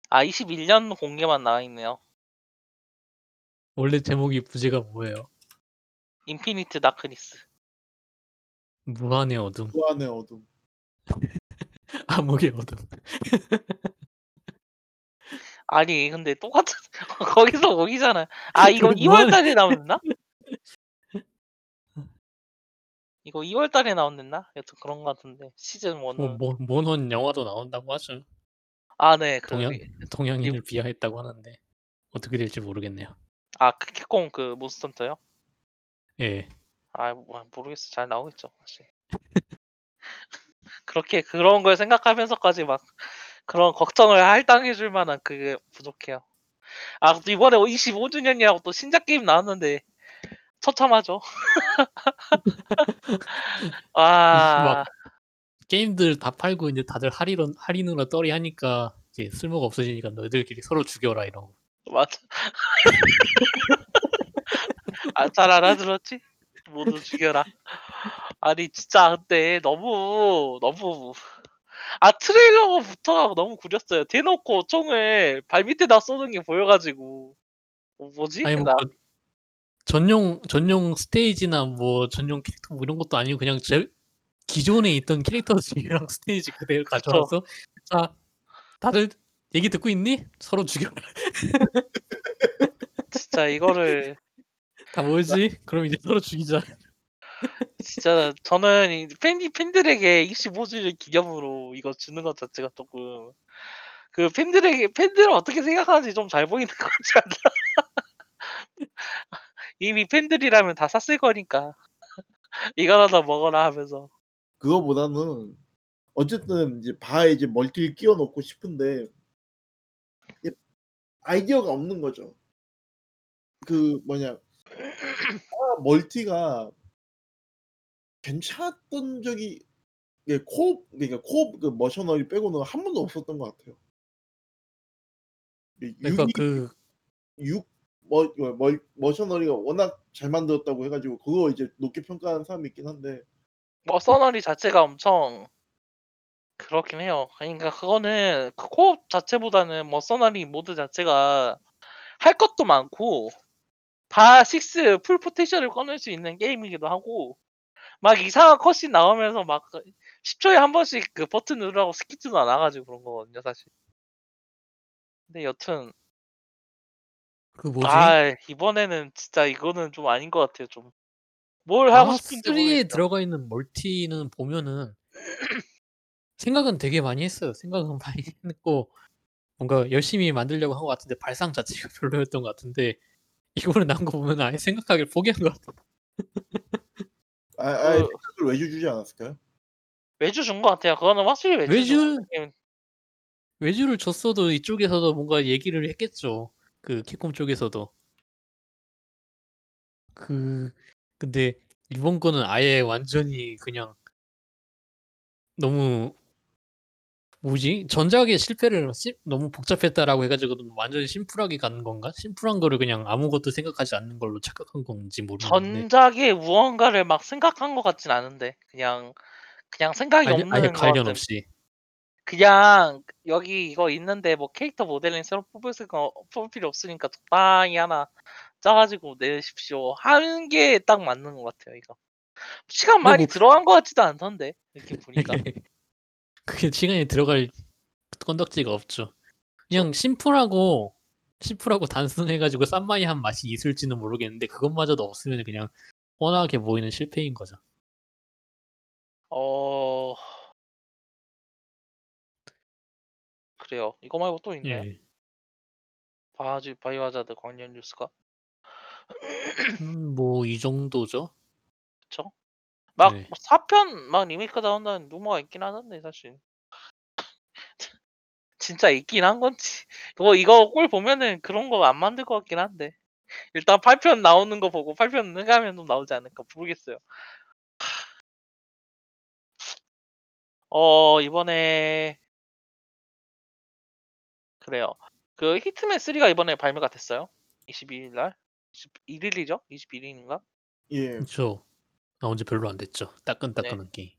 아, 21년 공개만 나와 있네요. 원래 제목이 부제가 뭐예요? Infinite Darkness. 무한의 어둠, 무한의 어둠. 암흑의 어둠. 아니, 근데 똑같은, 거기서 거기잖아. 아, 이거 저기 2월 무한의- 달에 나왔나? 이거 2월 달에 나왔나? 여튼 그런 것 같은데. 시즌 1은. 뭐, 뭐 모논 영화도 나온다고 하죠. 아, 네. 그, 동양 동양인을 비하했다고 하는데 어떻게 될지 모르겠네요. 아, 그 캡콤 그 몬스터인터요? 예. 아, 뭐, 모르겠어. 잘 나오겠죠. 사실. 그렇게 그런 걸 생각하면서까지 막 그런 걱정을 할당해 줄 만한 그게 부족해요. 아, 또 이번에 25주년이라고 또 신작 게임 나왔는데 처참하죠. 아, 게임들 다 팔고 이제 다들 할인으로 할인으로 떨이 하니까 이제 쓸모가 없어지니까 너희들끼리 서로 죽여라 이러고. 맞아. 아, 잘 알아들었지? 모두 죽여라. 아니 진짜 근데 너무 너무 아 트레일러가 붙어가고 너무 구렸어요. 대놓고 총을 발밑에다 쏘는 게 보여가지고 어, 뭐지? 아니 뭐 나 그 전용 전용 스테이지나 뭐 전용 캐릭터 뭐 이런 것도 아니고 그냥 제 기존에 있던 캐릭터들이랑 스테이지 그대로 가져와서 자 다들 얘기 듣고 있니? 서로 죽여라. 진짜 이거를 다 뭐지? 그럼 이제 서로 죽이자. 진짜 저는 이 팬, 팬들에게 25주년 기념으로 이거 주는 것 자체가 조금 그 팬들에게 팬들은 어떻게 생각하는지 좀 잘 보이는 것 같지 않나? 이미 팬들이라면 다 샀을 거니까 이거라도 먹어라 하면서 그거보다는 어쨌든 이제 바하에 이제 멀티를 끼워 넣고 싶은데 아이디어가 없는 거죠. 그 뭐냐 바 멀티가 괜찮았던 적이 예, co-op 그러니까 co-op 그 mercenary 빼고는 한 번도 없었던 것 같아요. 이 그러니까 육이- 그육 머, 머, mercenary가 워낙 잘 만들었다고 해가지고 그거 이제 높게 평가하는 사람이 있긴 한데 mercenary 자체가 엄청 그렇긴 해요. 그러니까 그거는 그 co-op 자체보다는 mercenary 모드 자체가 할 것도 많고 바하6 full potential을 꺼낼 수 있는 게임이기도 하고 막 이상한 컷이 나오면서 막 10초에 한 번씩 그 버튼 누르라고 skip도 안 돼가지고 그런 거거든요, 사실. 근데 여튼 그 뭐지? 아 이번에는 진짜 이거는 좀 아닌 것 같아요, 좀. 뭘 하고 아, 싶은지 3에 모르겠어. 들어가 있는 멀티는 보면은 생각은 되게 많이 했어요. 생각은 많이 했고 뭔가 열심히 만들려고 한 것 같은데 발상 자체가 별로였던 것 같은데 이번에 나온 거 보면 아예 생각하기를 포기한 것 같아. 아, 아 그- 외주 주지 않았을까요? 외주 준 것 같아요. 그거는 확실히 외주. 외주. 외주를 줬어도 이쪽에서도 뭔가 얘기를 했겠죠. 그 캡콤 쪽에서도. 그 근데 이번 거는 아예 완전히 그냥 너무 뭐지? 전작의 실패를 시- 너무 복잡했다라고 해가지고 완전히 심플하게 가는 건가? 심플한 거를 그냥 아무것도 생각하지 않는 걸로 착각한 건지 모르겠는데 전작의 무언가를 막 생각한 것 같진 않은데 그냥 그냥 생각이 아예, 없는 아예 것 관련 같은. 없이 그냥 여기 이거 있는데 뭐 캐릭터 모델링 새로 뽑을 생각 뽑을 필요 없으니까 적당히 하나 짜가지고 내십시오 하는 게 딱 맞는 것 같아요 이거 시간 많이 그리고- 들어간 것 같지도 않던데 이렇게 보니까 그게 시간이 들어갈 건덕지가 없죠. 그냥 심플하고 심플하고 단순해가지고 쌈마이한 맛이 있을지는 모르겠는데 그것마저도 없으면 그냥 뻔하게 보이는 실패인 거죠. 어 그래요 이거 말고 또 있나요? 예. 바지 바이오하자드 광년 뉴스가 음, 뭐이 정도죠. 그쵸? 막 네. 4편 막 리메이크 나온다는 루머가 있긴 하던데 사실. 진짜 있긴 한 건지. 뭐 이거 꼴 보면은 그런 거 안 만들 것 같긴 한데. 일단 8편 나오는 거 보고 8편 능가면 좀 나오지 않을까 모르겠어요. 어 이번에 그래요. 그 Hitman 3가 이번에 발매가 됐어요? 22일 날? 21일이죠? 21일인가? 예. 그렇죠. 나온 지 별로 안 됐죠. 따끈따끈한 게임.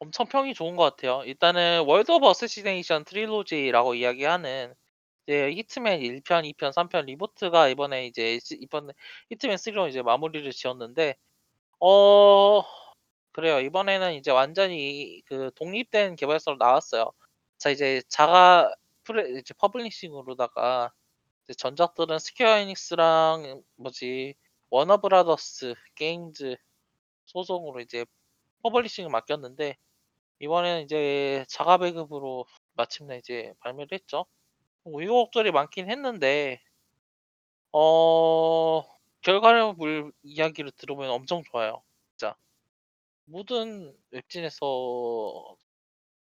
엄청 평이 좋은 것 같아요. 일단은 World of Assassination Trilogy라고 이야기하는 이제 Hitman 1편, 2편, 3편 reboot가 이번에 이제 시- 이번에 Hitman 3로 이제 마무리를 지었는데 어 그래요. 이번에는 이제 완전히 그 독립된 개발사로 나왔어요. 자 이제 자가 프레 이제 publishing으로다가 이제 전작들은 Square Enix랑 뭐지 Warner Bros. Games 소송으로 이제 publishing을 맡겼는데 이번에는 이제 자가 배급으로 마침내 이제 발매를 했죠. 우여곡절이 많긴 했는데 어 결과물 이야기를 들어보면 엄청 좋아요. 진짜 모든 웹진에서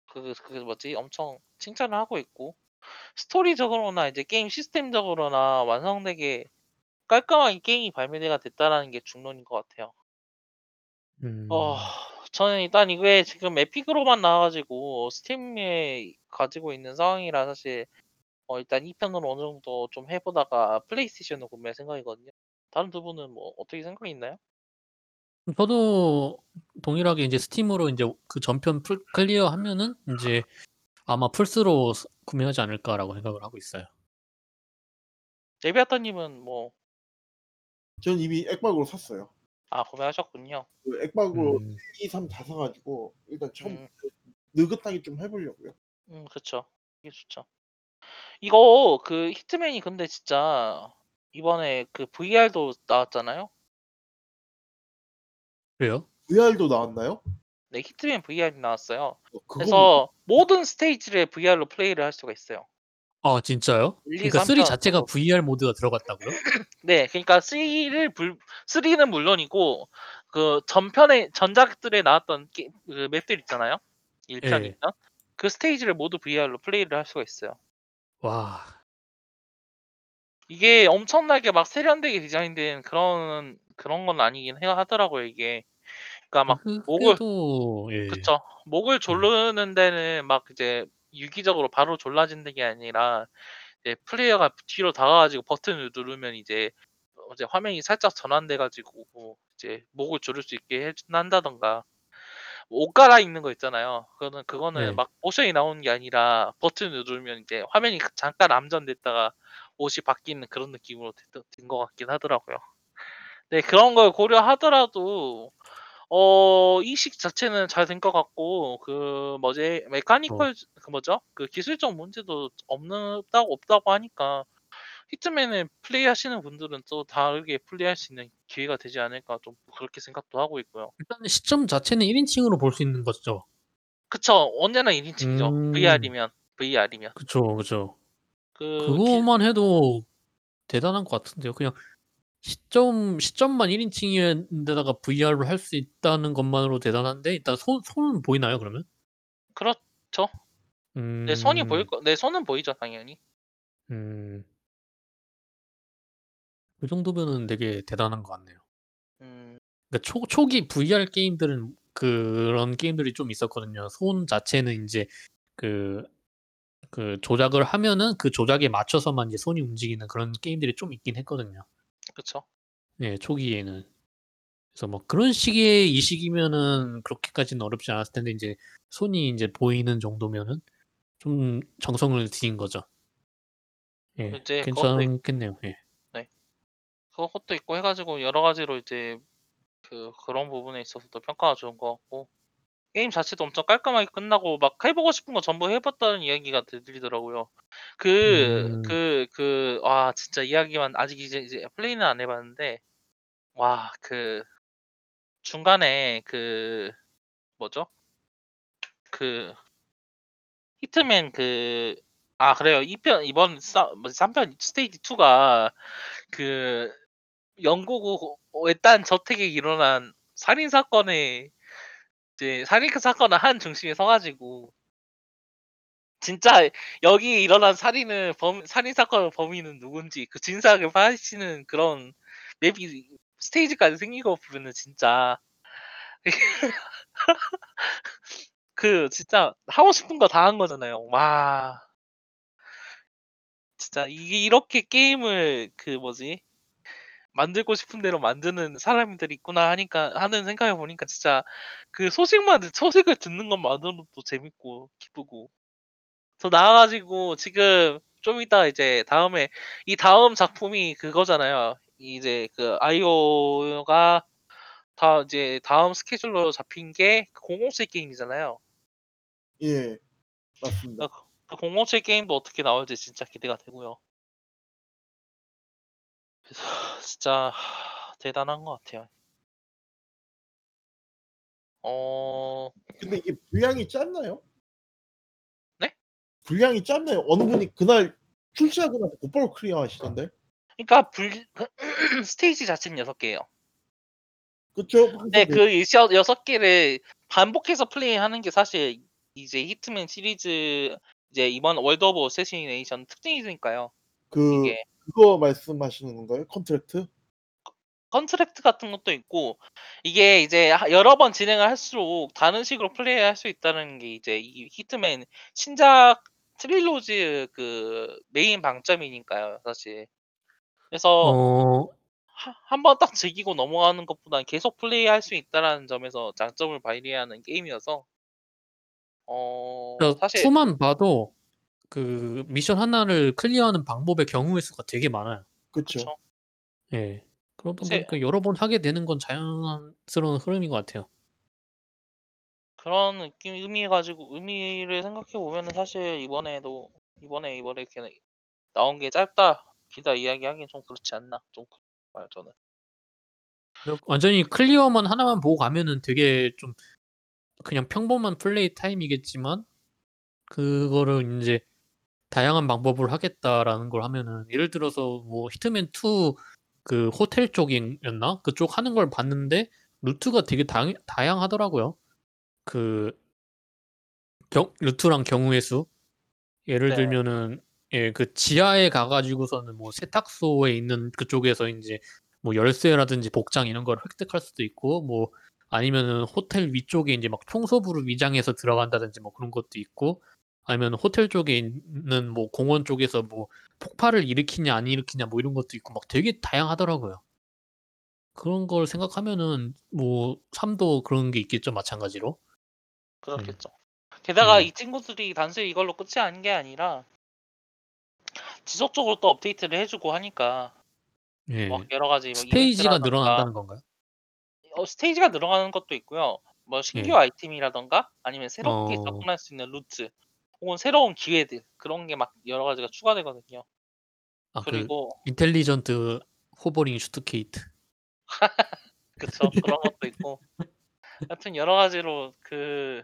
그, 그 뭐지 엄청 칭찬을 하고 있고 스토리적으로나 이제 게임 시스템적으로나 완성되게 깔끔하게 게임이 발매가 됐다라는 게 중론인 것 같아요. 음. 어, 저는 일단 이게 지금 Epic으로만 나와가지고 Steam에 가지고 있는 상황이라 사실 어, 일단 2편으로 어느 정도 좀 해보다가 PlayStation으로 구매할 생각이거든요. 다른 두 분은 뭐 어떻게 생각이 있나요? 저도 동일하게 이제 Steam으로 이제 그 전편 full clear 하면은 인제 아마 플스로 스 구매하지 않을까라고 생각을 하고 있어요. 제비아타님은 뭐 전 이미 액박으로 샀어요. 아 구매하셨군요. 그 액박으로 음. 2, 3 다 사가지고 일단 처음 음. 느긋하게 좀 해보려고요. 음, 그쵸. 이게 좋죠. 이거 그 히트맨이 근데 진짜 이번에 그 VR도 나왔잖아요. 그래요? VR도 나왔나요? 네, 히트맨 VR이 나왔어요. 어, 그건 그래서 모든 스테이지를 VR로 플레이를 할 수가 있어요. 아 진짜요? 1, 2, 그러니까 3 3편 자체가. VR 모드가 들어갔다고요? 네, 그러니까 3를 불 3는 물론이고 그 전편에 전작들에 나왔던 게, 그 맵들 있잖아요. 1편, 예. 2편. 그 스테이지를 모두 VR로 플레이를 할 수가 있어요. 와. 이게 엄청나게 막 세련되게 디자인된 그런 그런 건 아니긴 하더라고요, 이게. 그러니까 막그 목을 그래도 예. 그쵸. 목을 조르는 데는 막 이제 유기적으로 바로 졸라지는 게 아니라 이제 플레이어가 뒤로 다가가지고 버튼을 누르면 이제 어 이제 화면이 살짝 전환돼 가지고 뭐 이제 목을 조를 수 있게 해 한다든가 옷 갈아입는 거 있잖아요. 그거는 그거는 네. 막 모션이 나오는 게 아니라 버튼을 누르면 이제 화면이 그 잠깐 암전됐다가 옷이 바뀌는 그런 느낌으로 된 것 같긴 하더라고요. 네, 그런 걸 고려하더라도 어 이식 자체는 잘 된 것 같고 그 뭐지 어. 메카니컬 그 뭐죠? 그 기술적 문제도 없다고 없다고 하니까 히트맨을 플레이하시는 분들은 또 다르게 플레이할 수 있는 기회가 되지 않을까 좀 그렇게 생각도 하고 있고요. 일단 시점 자체는 1인칭으로 볼 수 있는 거죠? 그쵸. 언제나 1인칭이죠. 음. VR이면 VR이면. 그쵸, 그쵸. 그기 그거만 해도 대단한 것 같은데요. 그냥 시점 시점만 1인칭인데다가 VR로 할 수 있다는 것만으로 대단한데 일단 손 손은 보이나요, 그러면? 그렇죠. 네, 손이 보일 음. 거 네, 손은 보이죠, 당연히. 음. 그 정도면은 되게 대단한 것 같네요. 음. 그러니까 초 초기 VR 게임들은 그런 게임들이 좀 있었거든요. 손 자체는 인제 그 그 조작을 하면은 그 조작에 맞춰서만 이제 손이 움직이는 그런 게임들이 좀 있긴 했거든요. 그쵸. 네, 초기에는. 그래서 뭐 그런 식의 이식이면은 그렇게까지는 어렵지 않았을 텐데 인제 손이 인제 보이는 정도면은 좀 정성을 들인 거죠. 예. 이제 그것도 있 괜찮겠네요. 예. 네. 그것도 있고 해 가지고 여러 가지로 이제 그 그런 부분에 있어서도 평가가 좋은 것 같고 게임 자체도 엄청 깔끔하게 끝나고 막 해 보고 싶은 거 전부 해 봤다는 이야기가 들리더라고요. 그 음. 그 그 와 진짜 이야기만 아직 이제 이제 플레이는 안 해 봤는데 와 그 중간에 그 뭐죠? 그 히트맨 그 아 그래요. 2편 이번 싸 뭐지 3편 스테이지 2가 그 영국 외딴 저택에 일어난 살인 사건에 이제 살인 사건을 한 중심에 서 가지고 진짜 여기 일어난 살인을 범 살인 사건의 범인은 누군지 그 진상을 파헤치는 그런 맵이 스테이지까지 거 보면은 진짜 그 진짜 하고 싶은 거 다 한 거잖아요. 와. 진짜 이게 이렇게 게임을 그 뭐지? 만들고 싶은 대로 만드는 사람들이 있구나 하니까 하는 생각해 보니까 진짜 그 소식만 듣 소식을 듣는 것만으로도 재밌고 기쁘고 더 나아 가지고 지금 좀 이따 이제 다음에 이 다음 작품이 그거잖아요. 이제 그 아이오가 다 이제 다음 스케줄로 잡힌 게 007 게임이잖아요. 예. 맞습니다. 그 007 게임도 어떻게 나올지 진짜 기대가 되고요. 그래서 진짜 대단한 것 같아요. 어. 근데 이게 분량이 짧나요? 네? 분량이 짧나요? 어느 분이 그날 출시하고 나서 곧바로 clear 하시던데. 그러니까 full stage 자체는 6개예요. 그쵸? 네, 항상 그그 이셔 6개를 반복해서 플레이하는 게 사실 이제 Hitman 시리즈 이제 이번 World of Assassination 특징이니까요. 그 이게 그거 말씀하시는 건가요? contract? contract 같은 것도 있고 이게 이제 하- 여러 번 진행을 할수록 다른 식으로 플레이할 수 있다는 게 이제 이 Hitman 신작 trilogy 그 메인 방점이니까요, 사실. 그래서 어, 한 번 딱 즐기고 넘어가는 것보다는 계속 플레이할 수 있다라는 점에서 장점을 발휘하는 게임이어서 어 사실 2만 봐도 그 미션 하나를 클리어하는 방법의 경우의 수가 되게 많아요. 그쵸. 그쵸. 예. 그러다 사실 보니까 여러 번 하게 되는 건 자연스러운 흐름인 것 같아요. 그런 느낌 의미 가지고 의미를 생각해 보면은 사실 이번에도 이번에 이번에 이렇게 나온 게 짧다 길다 이야기하기엔 좀 그렇지 않나 좀 봐요 저는. 완전히 클리어만 하나만 보고 가면은 되게 좀 그냥 평범한 플레이 타임이겠지만 그거를 인제 다양한 방법으로 하겠다라는 걸 하면은 예를 들어서 뭐 히트맨 2 그 호텔 쪽이었나? 그쪽 하는 걸 봤는데 루트가 되게 당 다양하더라고요. 그 경 루트랑 경우의 수. 예를 네. 들면은 예 그 지하에 가 가지고서는 뭐 세탁소에 있는 그쪽에서 인제 뭐 열쇠라든지 복장 이런 걸 획득할 수도 있고 뭐 아니면은 호텔 위쪽에 인제 막 청소부를 위장해서 들어간다든지 뭐 그런 것도 있고 아니면 호텔 쪽에 있는 뭐 공원 쪽에서 뭐 폭발을 일으키냐 안 일으키냐 뭐 이런 것도 있고 막 되게 다양하더라고요. 그런 걸 생각하면은 뭐 3도 그런 게 있겠죠 마찬가지로. 그렇겠죠. 게다가 음. 이 친구들이 단순히 이걸로 끝이 아닌 게 아니라 지속적으로 또 업데이트를 해 주고 하니까 예. 뭐 여러 가지 뭐 stage가 늘어난다는 건가요? 어 stage가 늘어가는 것도 있고요. 뭐 신규 예. 아이템이라든가 아니면 새롭게 어. 접근할 수 있는 루트 혹은 새로운 기회들 그런 게 막 여러 가지가 추가되거든요. 아 그 그리고 intelligent hovering suitcase. 그쵸. 그런 것도 있고. 하여튼 여러 가지로 그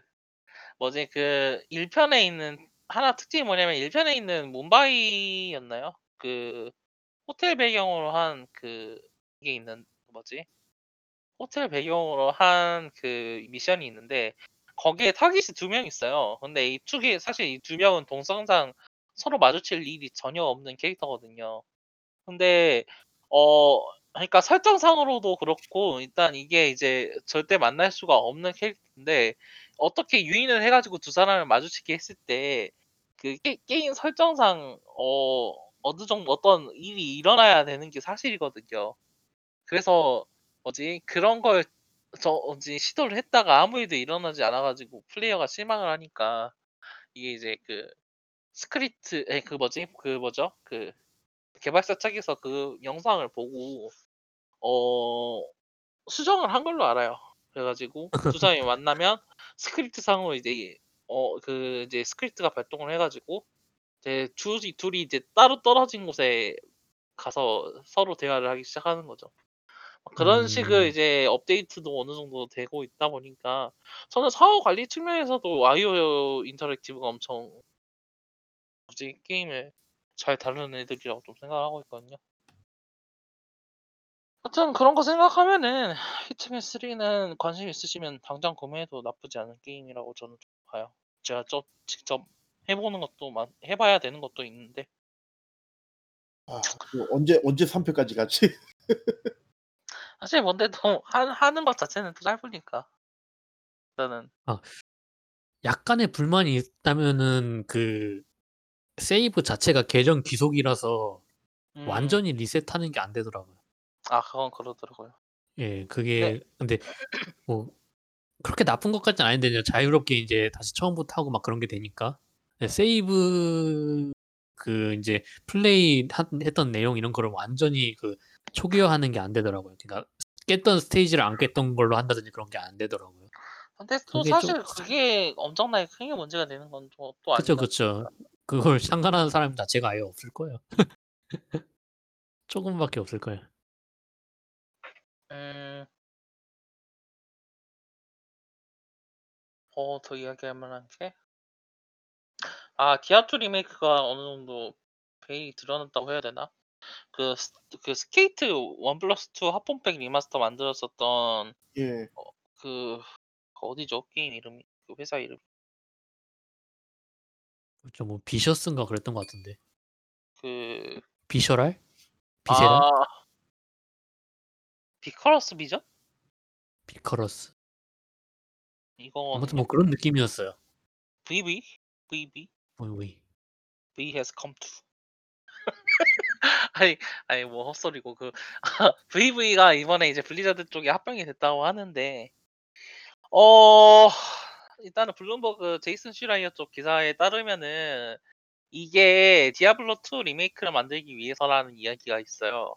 뭐지 그 1 편에 있는 하나 특징이 뭐냐면 1 편에 있는 뭄바이였나요? 그 호텔 배경으로 한 그 이게 있는 뭐지? 호텔 배경으로 한 그 미션이 있는데 거기에 타깃이 2명 있어요. 근데 이2개 사실 이2 명은 동성상 서로 마주칠 일이 전혀 없는 캐릭터거든요. 근데 어 그러니까 설정상으로도 그렇고 일단 이게 이제 절대 만날 수가 없는 캐릭터인데 어떻게 유인을 해 가지고 두 사람을 마주치게 했을 때 그게 게임 설정상 어 어느 정도 어떤 일이 일어나야 되는 게 사실이거든요. 그래서 뭐지 그런 걸 저 뭐지 시도를 했다가 아무 일도 일어나지 않아 가지고 플레이어가 실망을 하니까 이게 이제 그 스크립트 에그 뭐지 그 뭐죠? 그 개발사 측에서 그 영상을 보고 어 수정을 한 걸로 알아요. 그래 가지고 두 사람이 만나면 스크립트 상으로 이제 어 그 이제 스크립트가 발동을 해 가지고 이제 둘이 둘이 이제 따로 떨어진 곳에 가서 서로 대화를 하기 시작하는 거죠. 그런 식의 음. 이제 업데이트도 어느 정도 되고 있다 보니까 저는 사후 관리 측면에서도 IO Interactive가 엄청 뭐지 게임을 잘 다루는 애들이라고 좀 생각을 하고 있거든요. 하여튼 그런 거 생각하면은 히트맨 3는 관심 있으시면 당장 구매해도 나쁘지 않은 게임이라고 저는 좀 봐요. 제가 저 직접 해 보는 것도 많 해 봐야 되는 것도 있는데 아 그 언제 언제 3 편까지 가지? 사실 뭔데도 하 하는 것 자체는 또 짧으니까. 일단은 아. 약간의 불만이 있다면은 그 세이브 자체가 계정 귀속이라서 음. 완전히 리셋하는 게 안 되더라고요. 아 그건 그러더라고요. 예. 네. 그게 근데 뭐 그렇게 나쁜 것 같진 아닌데 그냥 자유롭게 인제 다시 처음부터 하고 막 그런 게 되니까. 예 세이브 그 인제 플레이 한 했던 내용 이런 거를 완전히 그 초기화하는 게 안 되더라고요. 그러니까 깼던 스테이지를 안 깼던 걸로 한다든지 그런 게 안 되더라고요. 근데 또 그게 좀 사실 그게 엄청나게 크게 문제가 되는 건또또 그쵸, 그쵸. 그걸 상관하는 사람 자체가 아예 없을 거예요. 조금밖에 없을 거예요. 음. 어 더 이야기할 만한 게 아 디아2 리메이크가 어느 정도 베일이 드러났다고 해야 되나? 그 스 그 스케이트 1+2 합본팩 remaster 만들었었던 예. 어그 어디죠? 게임 이름이 그 회사 이름이. 그렇죠. 뭐 비셔스인가 그랬던 것 같은데. 그 비셔랄? 비세랄? 아 비커러스 비전? 비커러스. 이거 아무튼 뭐 그런 느낌이었어요. VV VV 오이. V has come to. 아니 아니 뭐 헛소리고 그 VV가 이번에 이제 블리자드 쪽에 합병이 됐다고 하는데 어 일단은 블룸버그 제이슨 슈라이어 쪽 기사에 따르면은 이게 디아블로 2 리메이크를 만들기 위해서라는 이야기가 있어요.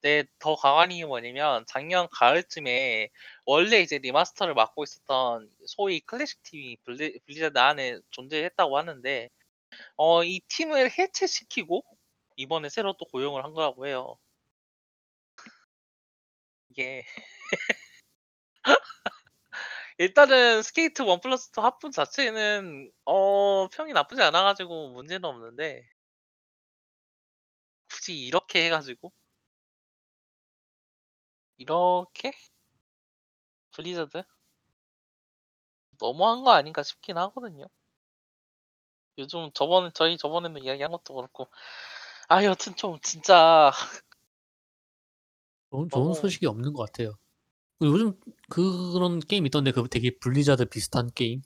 근데 더 강한 이유 뭐냐면 작년 가을쯤에 원래 이제 리마스터를 맡고 있었던 소위 클래식 팀이 블리, 블리자드 안에 존재했다고 하는데 어, 이 팀을 해체시키고 이번에 새로 또 고용을 한 거라고 해요. 이게 일단은 Skater One Plus 2 합본 자체는 어 평이 나쁘지 않아가지고 문제는 없는데 굳이 이렇게 해가지고 이렇게 블리자드 너무한 거 아닌가 싶긴 하거든요. 요즘 저번 저희 저번에도 이야기한 것도 그렇고 아 여튼 좀 진짜 좋은, 좋은 너무- 소식이 없는 것 같아요. 요즘 그런 게임 있던데 그 되게 블리자드 비슷한 게임?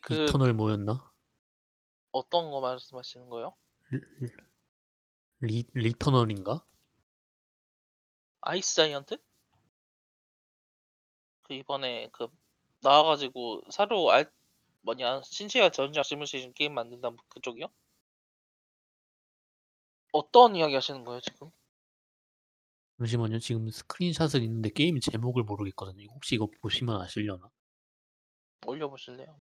그- 이터널 뭐였나? 어떤 거 말씀하시는 거예요? 리, 리터널인가? 아이스 자이언트? 그 이번에 그 나와가지고 새로 알 뭐냐 신시아 전자 시뮬레이션 게임 만든다 뭐 그쪽이요? 어떤 이야기 하시는 거예요 지금? 잠시만요. 지금 스크린샷은 있는데 게임 제목을 모르겠거든요. 혹시 이거 보시면 아시려나? 올려보실래요?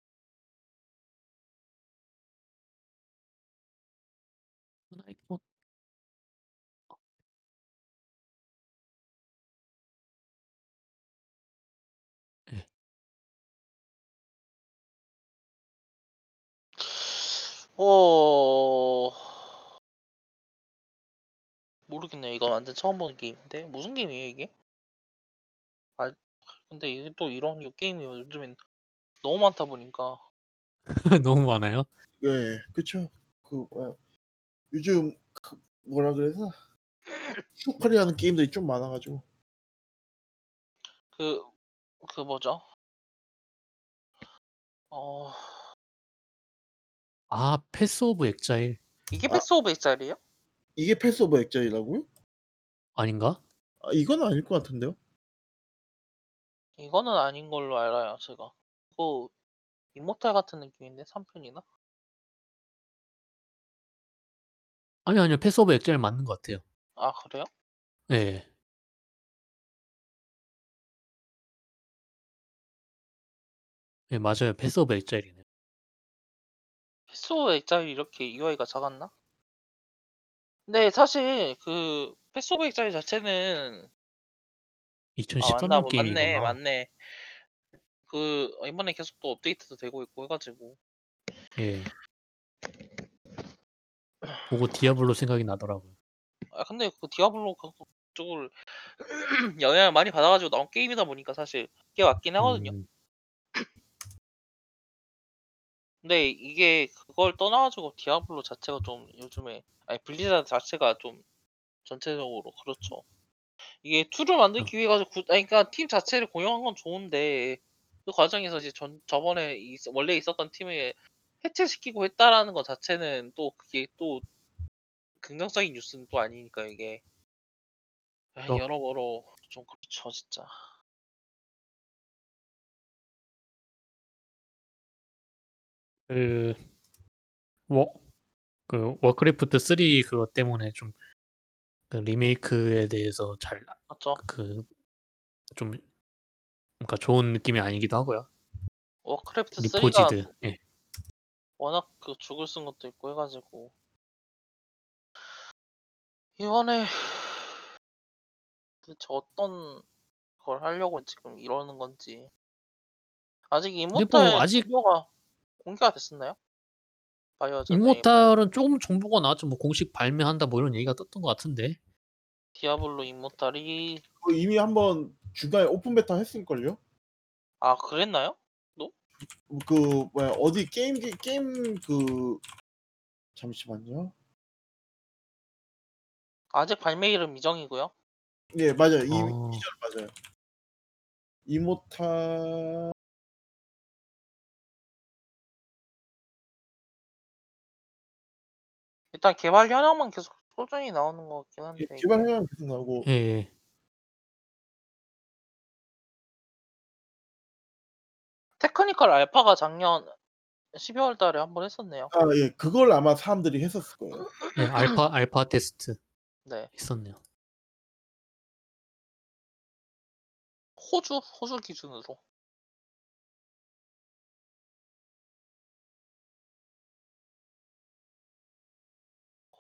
아이폰. 어 모르겠네요. 이거 완전 처음 보는 게임인데 무슨 게임이에요 이게? 아 근데 이게 또 이런 요 게임이 요즘엔 너무 많다 보니까 너무 많아요. 네, 그쵸. 그 뭐야, 요즘 그 뭐라 그래서 슈퍼리 하는 게임들이 좀 많아가지고 그, 그 뭐죠? 어, 아, 패스 오브 엑자일 이게 아. 패스 오브 엑자일이에요? 이게 패스 오브 엑자일이라고요? 아닌가? 아, 이건 아닐 것 같은데요? 이거는 아닌 걸로 알아요, 제가. 그, 이모탈 같은 느낌인데, 3편이나? 아니 아니요. 패스 오브 엑자일 맞는 것 같아요. 아, 그래요? 네. 네, 맞아요. 패스 오브 엑자일이네. 패스 오브 엑자일이 이렇게 UI가 작았나? 근데 사실, 그, 패스 오브 엑자일 자체는, 아, 맞나, 2013년 뭐, 게임이구나. 맞네, 맞네. 그, 이번에 계속 또 업데이트도 되고 있고 해가지고. 예. 보고 디아블로 생각이 나더라고요. 아, 근데 그 디아블로 그쪽을 영향을 많이 받아가지고 나온 게임이다 보니까 사실 그게 맞긴 하거든요. 음, 근데 이게 그걸 떠나가지고 디아블로 자체가 좀 요즘에 아니 블리자드 자체가 좀 전체적으로 그렇죠. 이게 2를 만들기 위해 가지고 구- 아니 그러니까 팀 자체를 고용한 건 좋은데 그 과정에서 이제 전 저번에 있- 원래 있었던 팀을 해체시키고 했다라는 것 자체는 또 그게 또 긍정적인 뉴스는 또 아니니까 이게 아, 또- 여러모로 좀 그렇죠 진짜. 그, 워, 그 워크래프트 3 그것 때문에 좀 그 리메이크에 대해서 잘 맞죠? 그 좀 그러니까 좋은 느낌이 아니기도 하고요. 워크래프트 3가 리포지드. 예. 워낙 그 죽을 쓴 것도 있고 해가지고 이번에 도대체 어떤 걸 하려고 지금 이러는 건지 아직 이모탈 아직- 정보가 공개가 됐었나요? 바이오하자드 이모탈은 조금 정보가 나왔죠. 뭐 공식 발매한다 뭐 이런 얘기가 떴던 것 같은데. 디아블로 이모탈이 그 이미 한번 중간에 open beta 했을걸요? 아 그랬나요? 그 뭐야 어디 게임 게임 그 잠시만요. 아직 발매일은 미정이고요. 예 맞아요. 이 어. 이절 맞아요. 이모탈 일단 개발 현황만 계속 꾸준히 나오는 것 같긴 한데. 예, 개발 해양 계속 나오고 예, 예. 테크니컬 알파가 작년 12월 달에 한 번 했었네요. 아 예 그걸 아마 사람들이 했었을 거예요. 네, 알파 알파 테스트 네. 있었네요. 호주 호주 기준으로.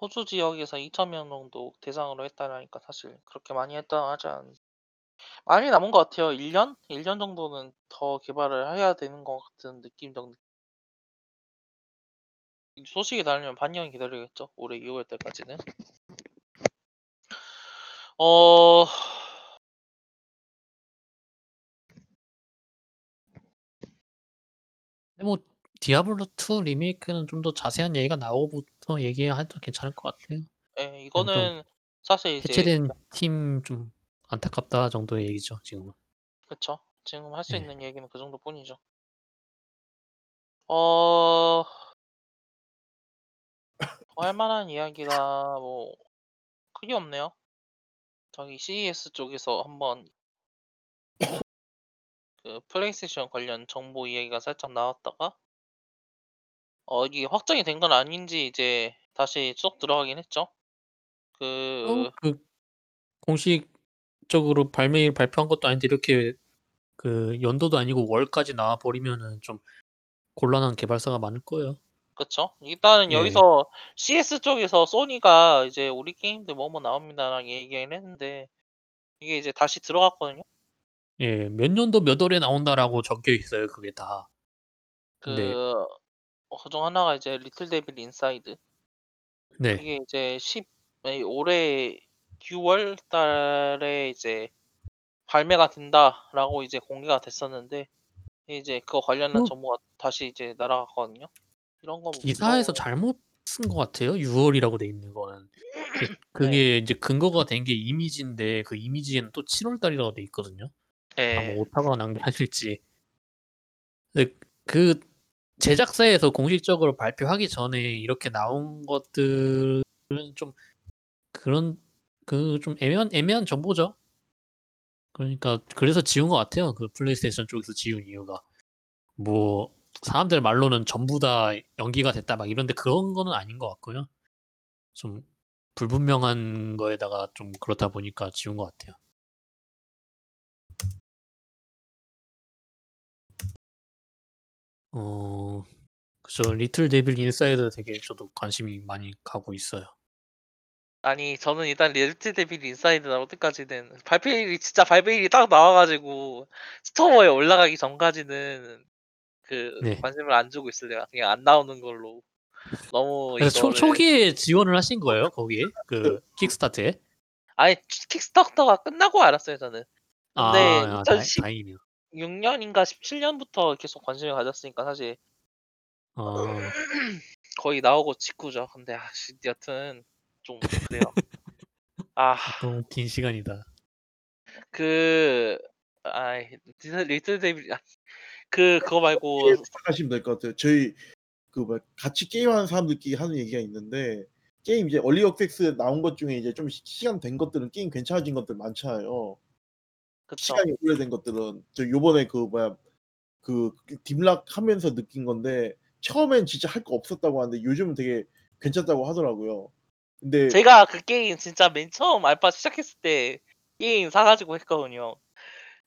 호주 지역에서 2,000명 정도 대상으로 했다라니까 사실 그렇게 많이 했다 하지 않. 많이 남은 것 같아요. 1년? 1년 정도는 더 개발을 해야 되는 것 같은 느낌 정도. 이 소식이 나려면 반년 기다려야겠죠. 올해 2월 때까지는. 어. 뭐 디아블로 2 리메이크는 좀 더 자세한 얘기가 나오고부터 얘기해도 괜찮을 것 같아요. 예, 이거는 사실 이제 해체된 팀 좀 안타깝다 정도의 얘기죠 지금은. 그쵸. 지금 할수 네. 있는 얘기는 그 정도뿐이죠. 어. 더할 만한 이야기가 뭐 크게 없네요. 저기 CES 쪽에서 한번 그 플레이스테이션 관련 정보 이야기가 살짝 나왔다가 어 이게 확정이 된 건 아닌지 이제 다시 쏙 들어가긴 했죠. 그 어, 그 공식적으로 발매일 발표한 것도 아닌데 이렇게 그 연도도 아니고 월까지 나와 버리면은 좀 곤란한 개발사가 많을 거예요. 그쵸. 일단은 예. 여기서 CES 쪽에서 소니가 이제 "우리 게임들 뭐뭐 나옵니다."라는 얘기는 했는데 이게 이제 다시 들어갔거든요. 예. 몇 년도 몇 월에 나온다라고 적혀 있어요 그게 다. 근데 그 어 그중 하나가 이제 리틀 데빌 인사이드. 네. 그게 이제 10에 올해 9월 달에 이제 "발매가 된다."라고 이제 공개가 됐었는데 이제 그거 관련한 그 정보가 다시 이제 날아갔거든요. 이런 거 기사에서 무서워. 잘못 쓴 것 같아요. 6 월이라고 돼 있는 거는. 그 네. 그게 이제 근거가 된 게 이미지인데 그 이미지에는 또 7 월 달이라고 돼 있거든요. 아 예. 뭐 오타가 난 게 아닐지. 근데 그 제작사에서 공식적으로 발표하기 전에 이렇게 나온 것들은 좀 그런 그 좀 애매한 애매한 정보죠. 그러니까 그래서 지운 것 같아요. 그 플레이스테이션 쪽에서 지운 이유가. 뭐 사람들 말로는 전부 다 연기가 됐다 막 이런데 그런 거는 아닌 것 같고요. 좀 불분명한 거에다가 좀 그렇다 보니까 지운 것 같아요. 어 그죠. 리틀 데빌 인사이드 되게 저도 관심이 많이 가고 있어요. 아니 저는 일단 리틀 데빌 인사이드 나올 때까지는 발표일이 진짜 발매일이 딱 나와 가지고 스토어에 올라가기 전까지는 그 네. 관심을 안 주고 있을래요. 그냥 안 나오는 걸로. 너무 그래서 초 이거를 초기에 지원을 하신 거예요? 거기에? 그 킥스타트에? 아니 킥스타터가 끝나고 알았어요 저는. 아 근데 아 다행 2010 다행이네요. 6 년인가 17 년부터 계속 관심을 가졌으니까 사실 어. 거의 나오고 직후죠. 근데 아씨 여튼 좀 그래요. 아. 너무 긴 시간이다. 그 아이 리틀 리틀 데빌 아 그 그거 말고 이렇게 생각하시면 될 것 같아요. 저희 그 뭐야 같이 게임하는 사람들끼리 하는 얘기가 있는데 게임 이제 early access 나온 것 중에 이제 좀 시 시간 된 것들은 게임 괜찮아진 것들 많잖아요. 그쵸. 시간이 오래된 것들은. 저 요번에 그 뭐야 그 딥락 하면서 느낀 건데 처음엔 진짜 할 거 없었다고 하는데 요즘은 되게 괜찮다고 하더라고요. 근데 제가 그 게임 진짜 맨 처음 알파 시작했을 때 게임 사 가지고 했거든요.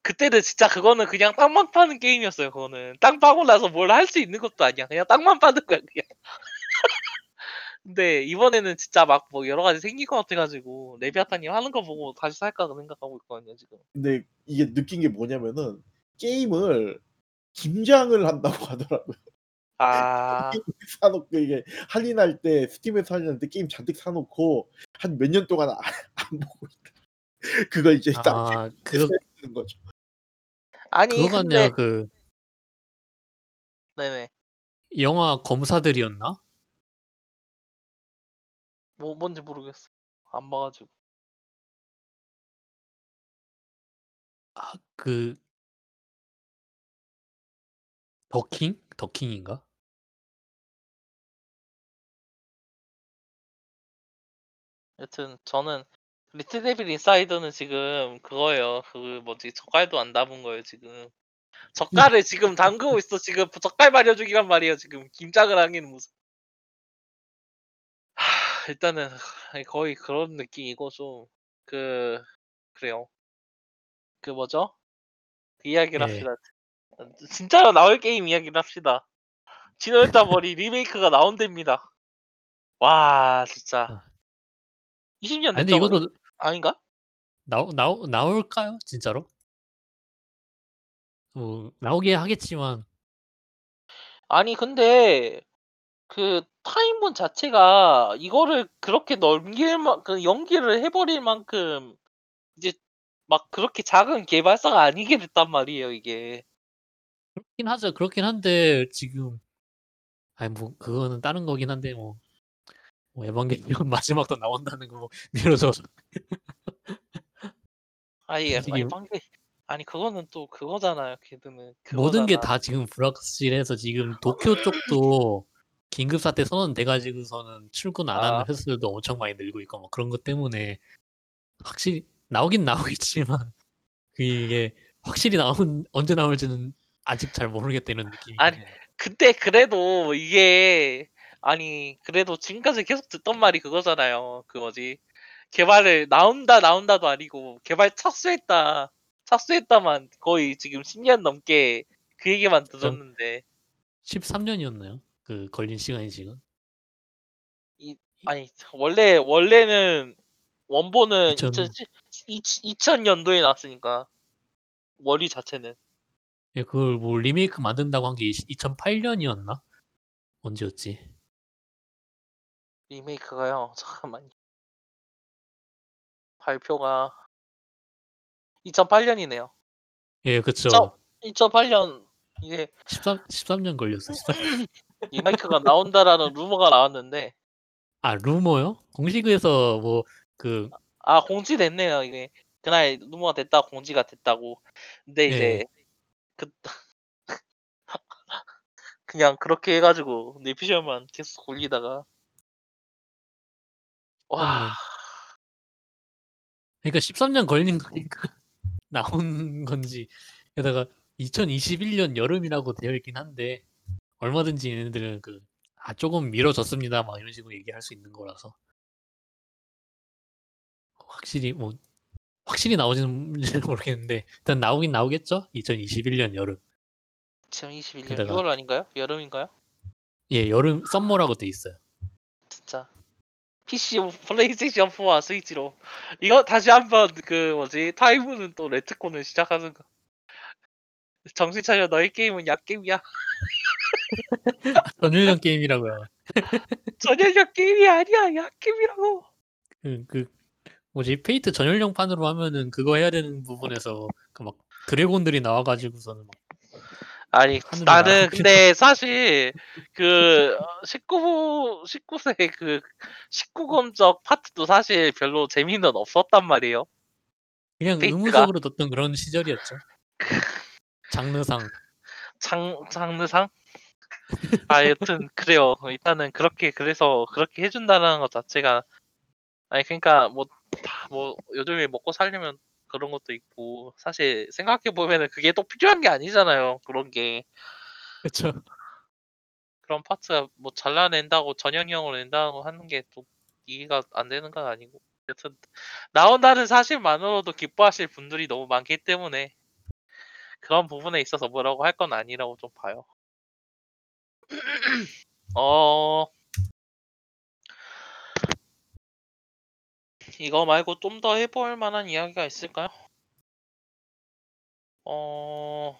그때는 진짜 그거는 그냥 땅만 파는 게임이었어요 그거는. 땅 파고 나서 뭘 할 수 있는 것도 아니야. 그냥 땅만 파는 거야 그냥. 근데 이번에는 진짜 막 뭐 여러 가지 생길 것 같아 가지고 레비아탄님 하는 거 보고 다시 살까 생각하고 있거든요 지금. 근데 이게 느낀 게 뭐냐면은 게임을 김장을 한다고 하더라고요. 아. 게임 사 놓고 이게 할인할 때 스팀에서 할인할 때 게임 잔뜩 사 놓고 한 몇 년 동안 안 안 보고 있다. 그걸 이제 딱아 그거 쓰는 거죠. 아니 그거 근데 같네요. 그 네네. 영화 검사들이었나? 뭐 뭔지 모르겠어. 안 봐가지고. 아, 그 더킹? 더킹인가? 여튼 저는 리틀 데빌 인사이더는 지금 그거예요. 그 뭐지 젓갈도 안 담은 거예요 지금. 젓갈을 지금 담그고 있어 지금 젓갈 말려주기란 말이에요 지금 김장을 하기는 무슨. 하, 일단은 거의 그런 느낌이고 좀 그 그래요. 그 뭐죠? 그 이야기를 예. 합시다. 진짜로 나올 게임 이야기를 합시다. 진월자 머리 리메이크가 나온답니다. 와 진짜 아. 20년 아니 근데 됐죠? 이것도 아닌가? 나오 나오 나올까요? 진짜로? 뭐 나오긴 하겠지만 아니 근데 그 타임본 자체가 이거를 그렇게 넘길 만, 그 연기를 해 버릴 만큼 이제 막 그렇게 작은 개발사가 아니게 됐단 말이에요 이게. 그렇긴 하죠. 그렇긴 한데 지금 아니 뭐 그거는 다른 거긴 한데 뭐, 뭐 에반게리온 마지막도 나온다는 거뭐 미뤄져서 아니 아니 지금- 방금 아니 그거는 또 그거잖아요 걔들은. 모든 게 그거잖아. 다 지금 불확실해서 지금 도쿄 쪽도 긴급 사태 선언돼 가지고서는 출근 안 하는 아. 횟수도 엄청 많이 늘고 있고 뭐 그런 것 때문에 확실히 나오긴 나오겠지만 이게 확실히 나온 언제 나올지는 아직 잘 모르겠다는 느낌이 아니, 그때 그래도 이게 아니 그래도 지금까지 계속 듣던 말이 그거잖아요. 그 뭐지 개발을 나온다 나온다도 아니고 개발 착수했다 착수했다만 거의 지금 10년 넘게 그 얘기만 들었는데 13년이었나요? 그 걸린 시간이 지금 아니 원래 원래는 원본은 2000 2000 년도에 나왔으니까 월이 자체는 예, 그걸 뭐 리메이크 만든다고 한 게 2008년이었나? 언제였지? 리메이크가요. 잠깐만요. 발표가 2008년이네요. 예, 그쵸. 저- 2008년 이게 13, 13년 걸렸어. 13... 리메이크가 나온다라는 루머가 나왔는데. 아, 루머요? 공식에서 뭐, 그, 아 공지됐네요. 이게 그날 루머가 됐다 공지가 됐다고. 근데 이제 그 그냥 그렇게 해가지고 내피셜만 계속 올리다가. 와. 그러니까 13년 걸린 거니까 나온 건지. 게다가 2021년 여름이라고 되어 있긴 한데, 얼마든지 얘네들은 그, 아, 조금 미뤄졌습니다. 막 이런 식으로 얘기할 수 있는 거라서. 확실히 뭐, 확실히 나오지는 모르겠는데, 일단 나오긴 나오겠죠? 2021년 여름. 2021 년 게다가- 6월 아닌가요? 여름인가요? 예, 여름, summer라고 돼 있어요. 진짜 PC 플레이스테이션 4와 스위치로 이거 다시 한번 그 뭐지 타입문은 또 retcon을 시작하는 거 정신 차려 너의 게임은 야게임이야 전연령 게임이라고요. 전연령 게임이 아니야. 야게임이라고. 그, 그 뭐지? 페이트 전연령판으로 하면은 그거 해야 되는 부분에서 그 막 드래곤들이 나와가지고서는 막 아니 나는 근데 사실 그 19 19세 그 19금적 파트도 사실 별로 재미는 없었단 말이에요. 그냥 페이트가- 의무적으로 뒀던 그런 시절이었죠. 장르상. 장 장르상 아 여튼 그래요 일단은 그렇게 그래서 그렇게 해준다는 것 자체가 아니 그러니까 뭐 다 뭐 요즘에 먹고 살려면 그런 것도 있고 사실 생각해 보면은 그게 또 필요한 게 아니잖아요 그런 게 그렇죠. 그런 파트가 뭐 잘라낸다고 전형형으로 낸다고 하는 게 또 이해가 안 되는 건 아니고 여튼 나온다는 사실만으로도 기뻐하실 분들이 너무 많기 때문에 그런 부분에 있어서 뭐라고 할 건 아니라고 좀 봐요. 어 이거 말고 좀 더 해볼 만한 이야기가 있을까요? 어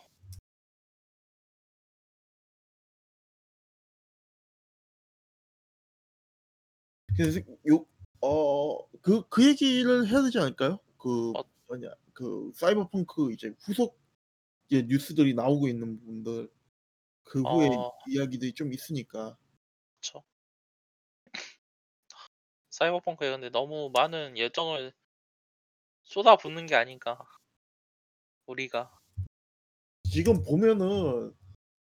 그래서 요어그 그 얘기를 해야 되지 않을까요? 그 어. 뭐냐 그 사이버펑크 이제 후속 이제 뉴스들이 나오고 있는 부분들 그 후에 어. 이야기들이 좀 있으니까. 그쵸. 사이버펑크에 근데 너무 많은 예정을 쏟아붓는 게 아닌가. 우리가. 지금 보면은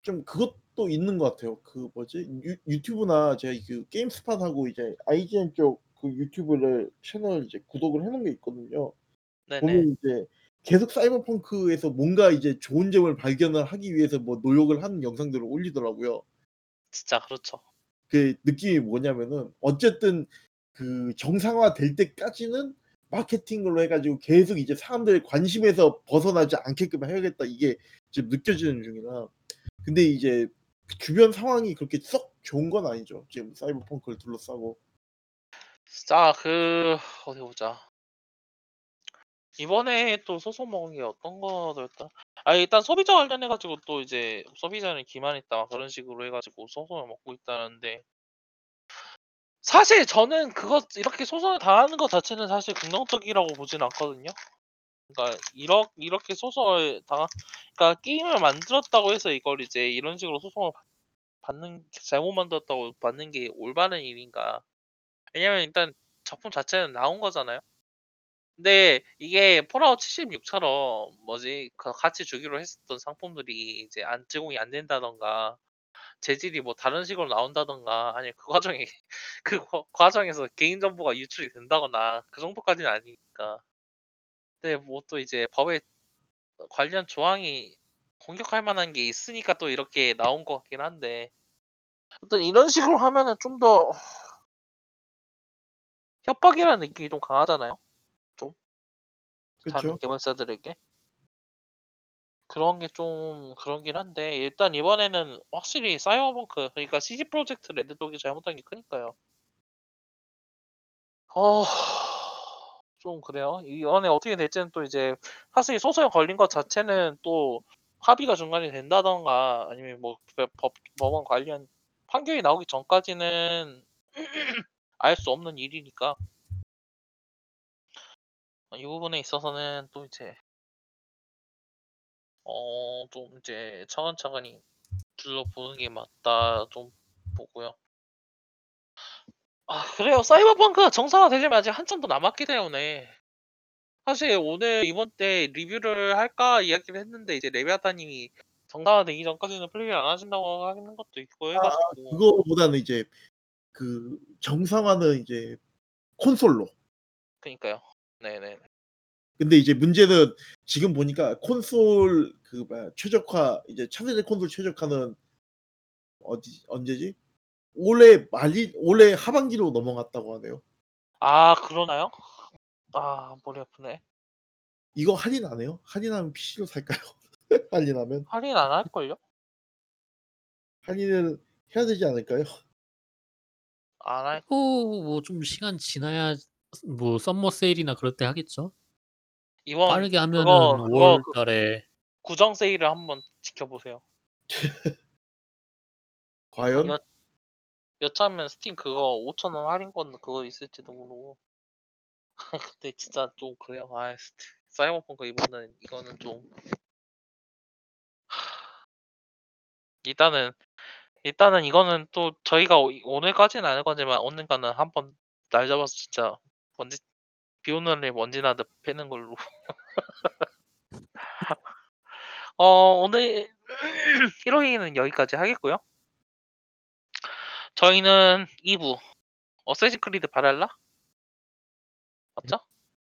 좀 그것도 있는 것 같아요. 그 뭐지? 유 유튜브나 제가 그 게임스팟하고 이제 IGN 쪽 그 유튜브를 채널 이제 구독을 해 놓은 게 있거든요. 네네. 보면 이제 계속 사이버펑크에서 뭔가 이제 좋은 점을 발견을 하기 위해서 뭐 노력을 하는 영상들을 올리더라고요. 진짜 그렇죠. 그 느낌이 뭐냐면은 어쨌든 그 정상화 될 때까지는 마케팅으로 해 가지고 계속 이제 사람들의 관심에서 벗어나지 않게끔 해야겠다 이게 지금 느껴지는 중이라 근데 이제 그 주변 상황이 그렇게 썩 좋은 건 아니죠. 지금 사이버펑크를 둘러싸고. 자, 그 어디 보자. 이번에 또 소송 먹은 게 어떤 거였다? 아 일단 소비자 관련해 가지고 또 이제 소비자는 기만했다 그런 식으로 해 가지고 소송을 먹고 있다는데 사실 저는 그것 이렇게 소송을 당하는 것 자체는 사실 긍정적이라고 보진 않거든요. 그러니까 이렇 이렇게 소송을 당한 그러니까 게임을 만들었다고 해서 이걸 이제 이런 식으로 소송을 받 받는 잘못 만들었다고 받는 게 올바른 일인가. 왜냐면 일단 작품 자체는 나온 거잖아요. 근데 이게 폴아웃 76처럼 뭐지 그 같이 주기로 했었던 상품들이 이제 안 제공이 안 된다든가 재질이 뭐 다른 식으로 나온다든가 아니면 그 과정에 그과 과정에서 개인 정보가 유출이 된다거나 그 정도까지는 아니니까. 근데 뭐 또 이제 법에 어 관련 조항이 공격할 만한 게 있으니까 또 이렇게 나온 것 같긴 한데 어떤 이런 식으로 하면은 좀 더 협박이라는 느낌이 좀 강하잖아요. 좀. 다른 그쵸. 개발사들에게. 그런 게 좀 그러긴 한데 일단 이번에는 확실히 사이버펑크 그러니까 CD 프로젝트 레드 쪽이 잘못한 게 크니까요. 어 좀 그래요. 이번에 어떻게 될지는 또 이제 사실 소송에 걸린 것 자체는 또 합의가 중간에 된다든가 아니면 뭐그법 법원 관련 판결이 나오기 전까지는 알 수 없는 일이니까. 어이 부분에 있어서는 또 이제 어 좀 이제 차근차근히 둘러보는 게 맞다 좀 보고요. 아 그래요. 사이버펑크가 정상화되려면 아직 한참 더 남았기 때문에 사실 오늘 이번 때 리뷰를 할까 이야기를 했는데 이제 레비아타 님이 정상화되기 전까지는 플레이를 안 하신다고 하는 것도 있고 해아 가지고 그거보다는 이제 그 정상화는 이제 콘솔로. 그니까요. 네네. 근데 이제 문제는 지금 보니까 콘솔 그 뭐야 최적화 이제 차세대 콘솔 최적화는 어디 언제지? 올해 말이 올해 하반기로 넘어갔다고 하네요. 아 그러나요? 아 머리 아프네. 이거 할인 안 해요? 할인하면 PC로 살까요? 할인하면? 할인 안 할걸요? 할인을 해야 되지 않을까요? 안할또뭐좀 시간 지나야 뭐 summer 세일이나 그럴 때 하겠죠. 이번 빠르게 하면은 그거 그거 5월 그 달에 구정 세일을 한번 지켜보세요. 과연? 여 여차하면 스팀 그거 5,000원 할인권 그거 있을지도 모르고. 근데 진짜 좀 그래요. 아 스 사이버펑크 이번은 이거는 좀 일단은 일단은 이거는 또 저희가 오 오늘까지는 아닐 거지만 언젠가는 한번 날 잡아서 진짜 먼지 비 오는 날 먼지나듯 패는 걸로. 어 오늘 1 호기는 여기까지 하겠고요. 저희는 2부 어쌔신 크리드 발할라? 맞죠?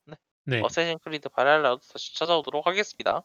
네. 네. 어쌔신 크리드 발할라로 다시 찾아오도록 하겠습니다.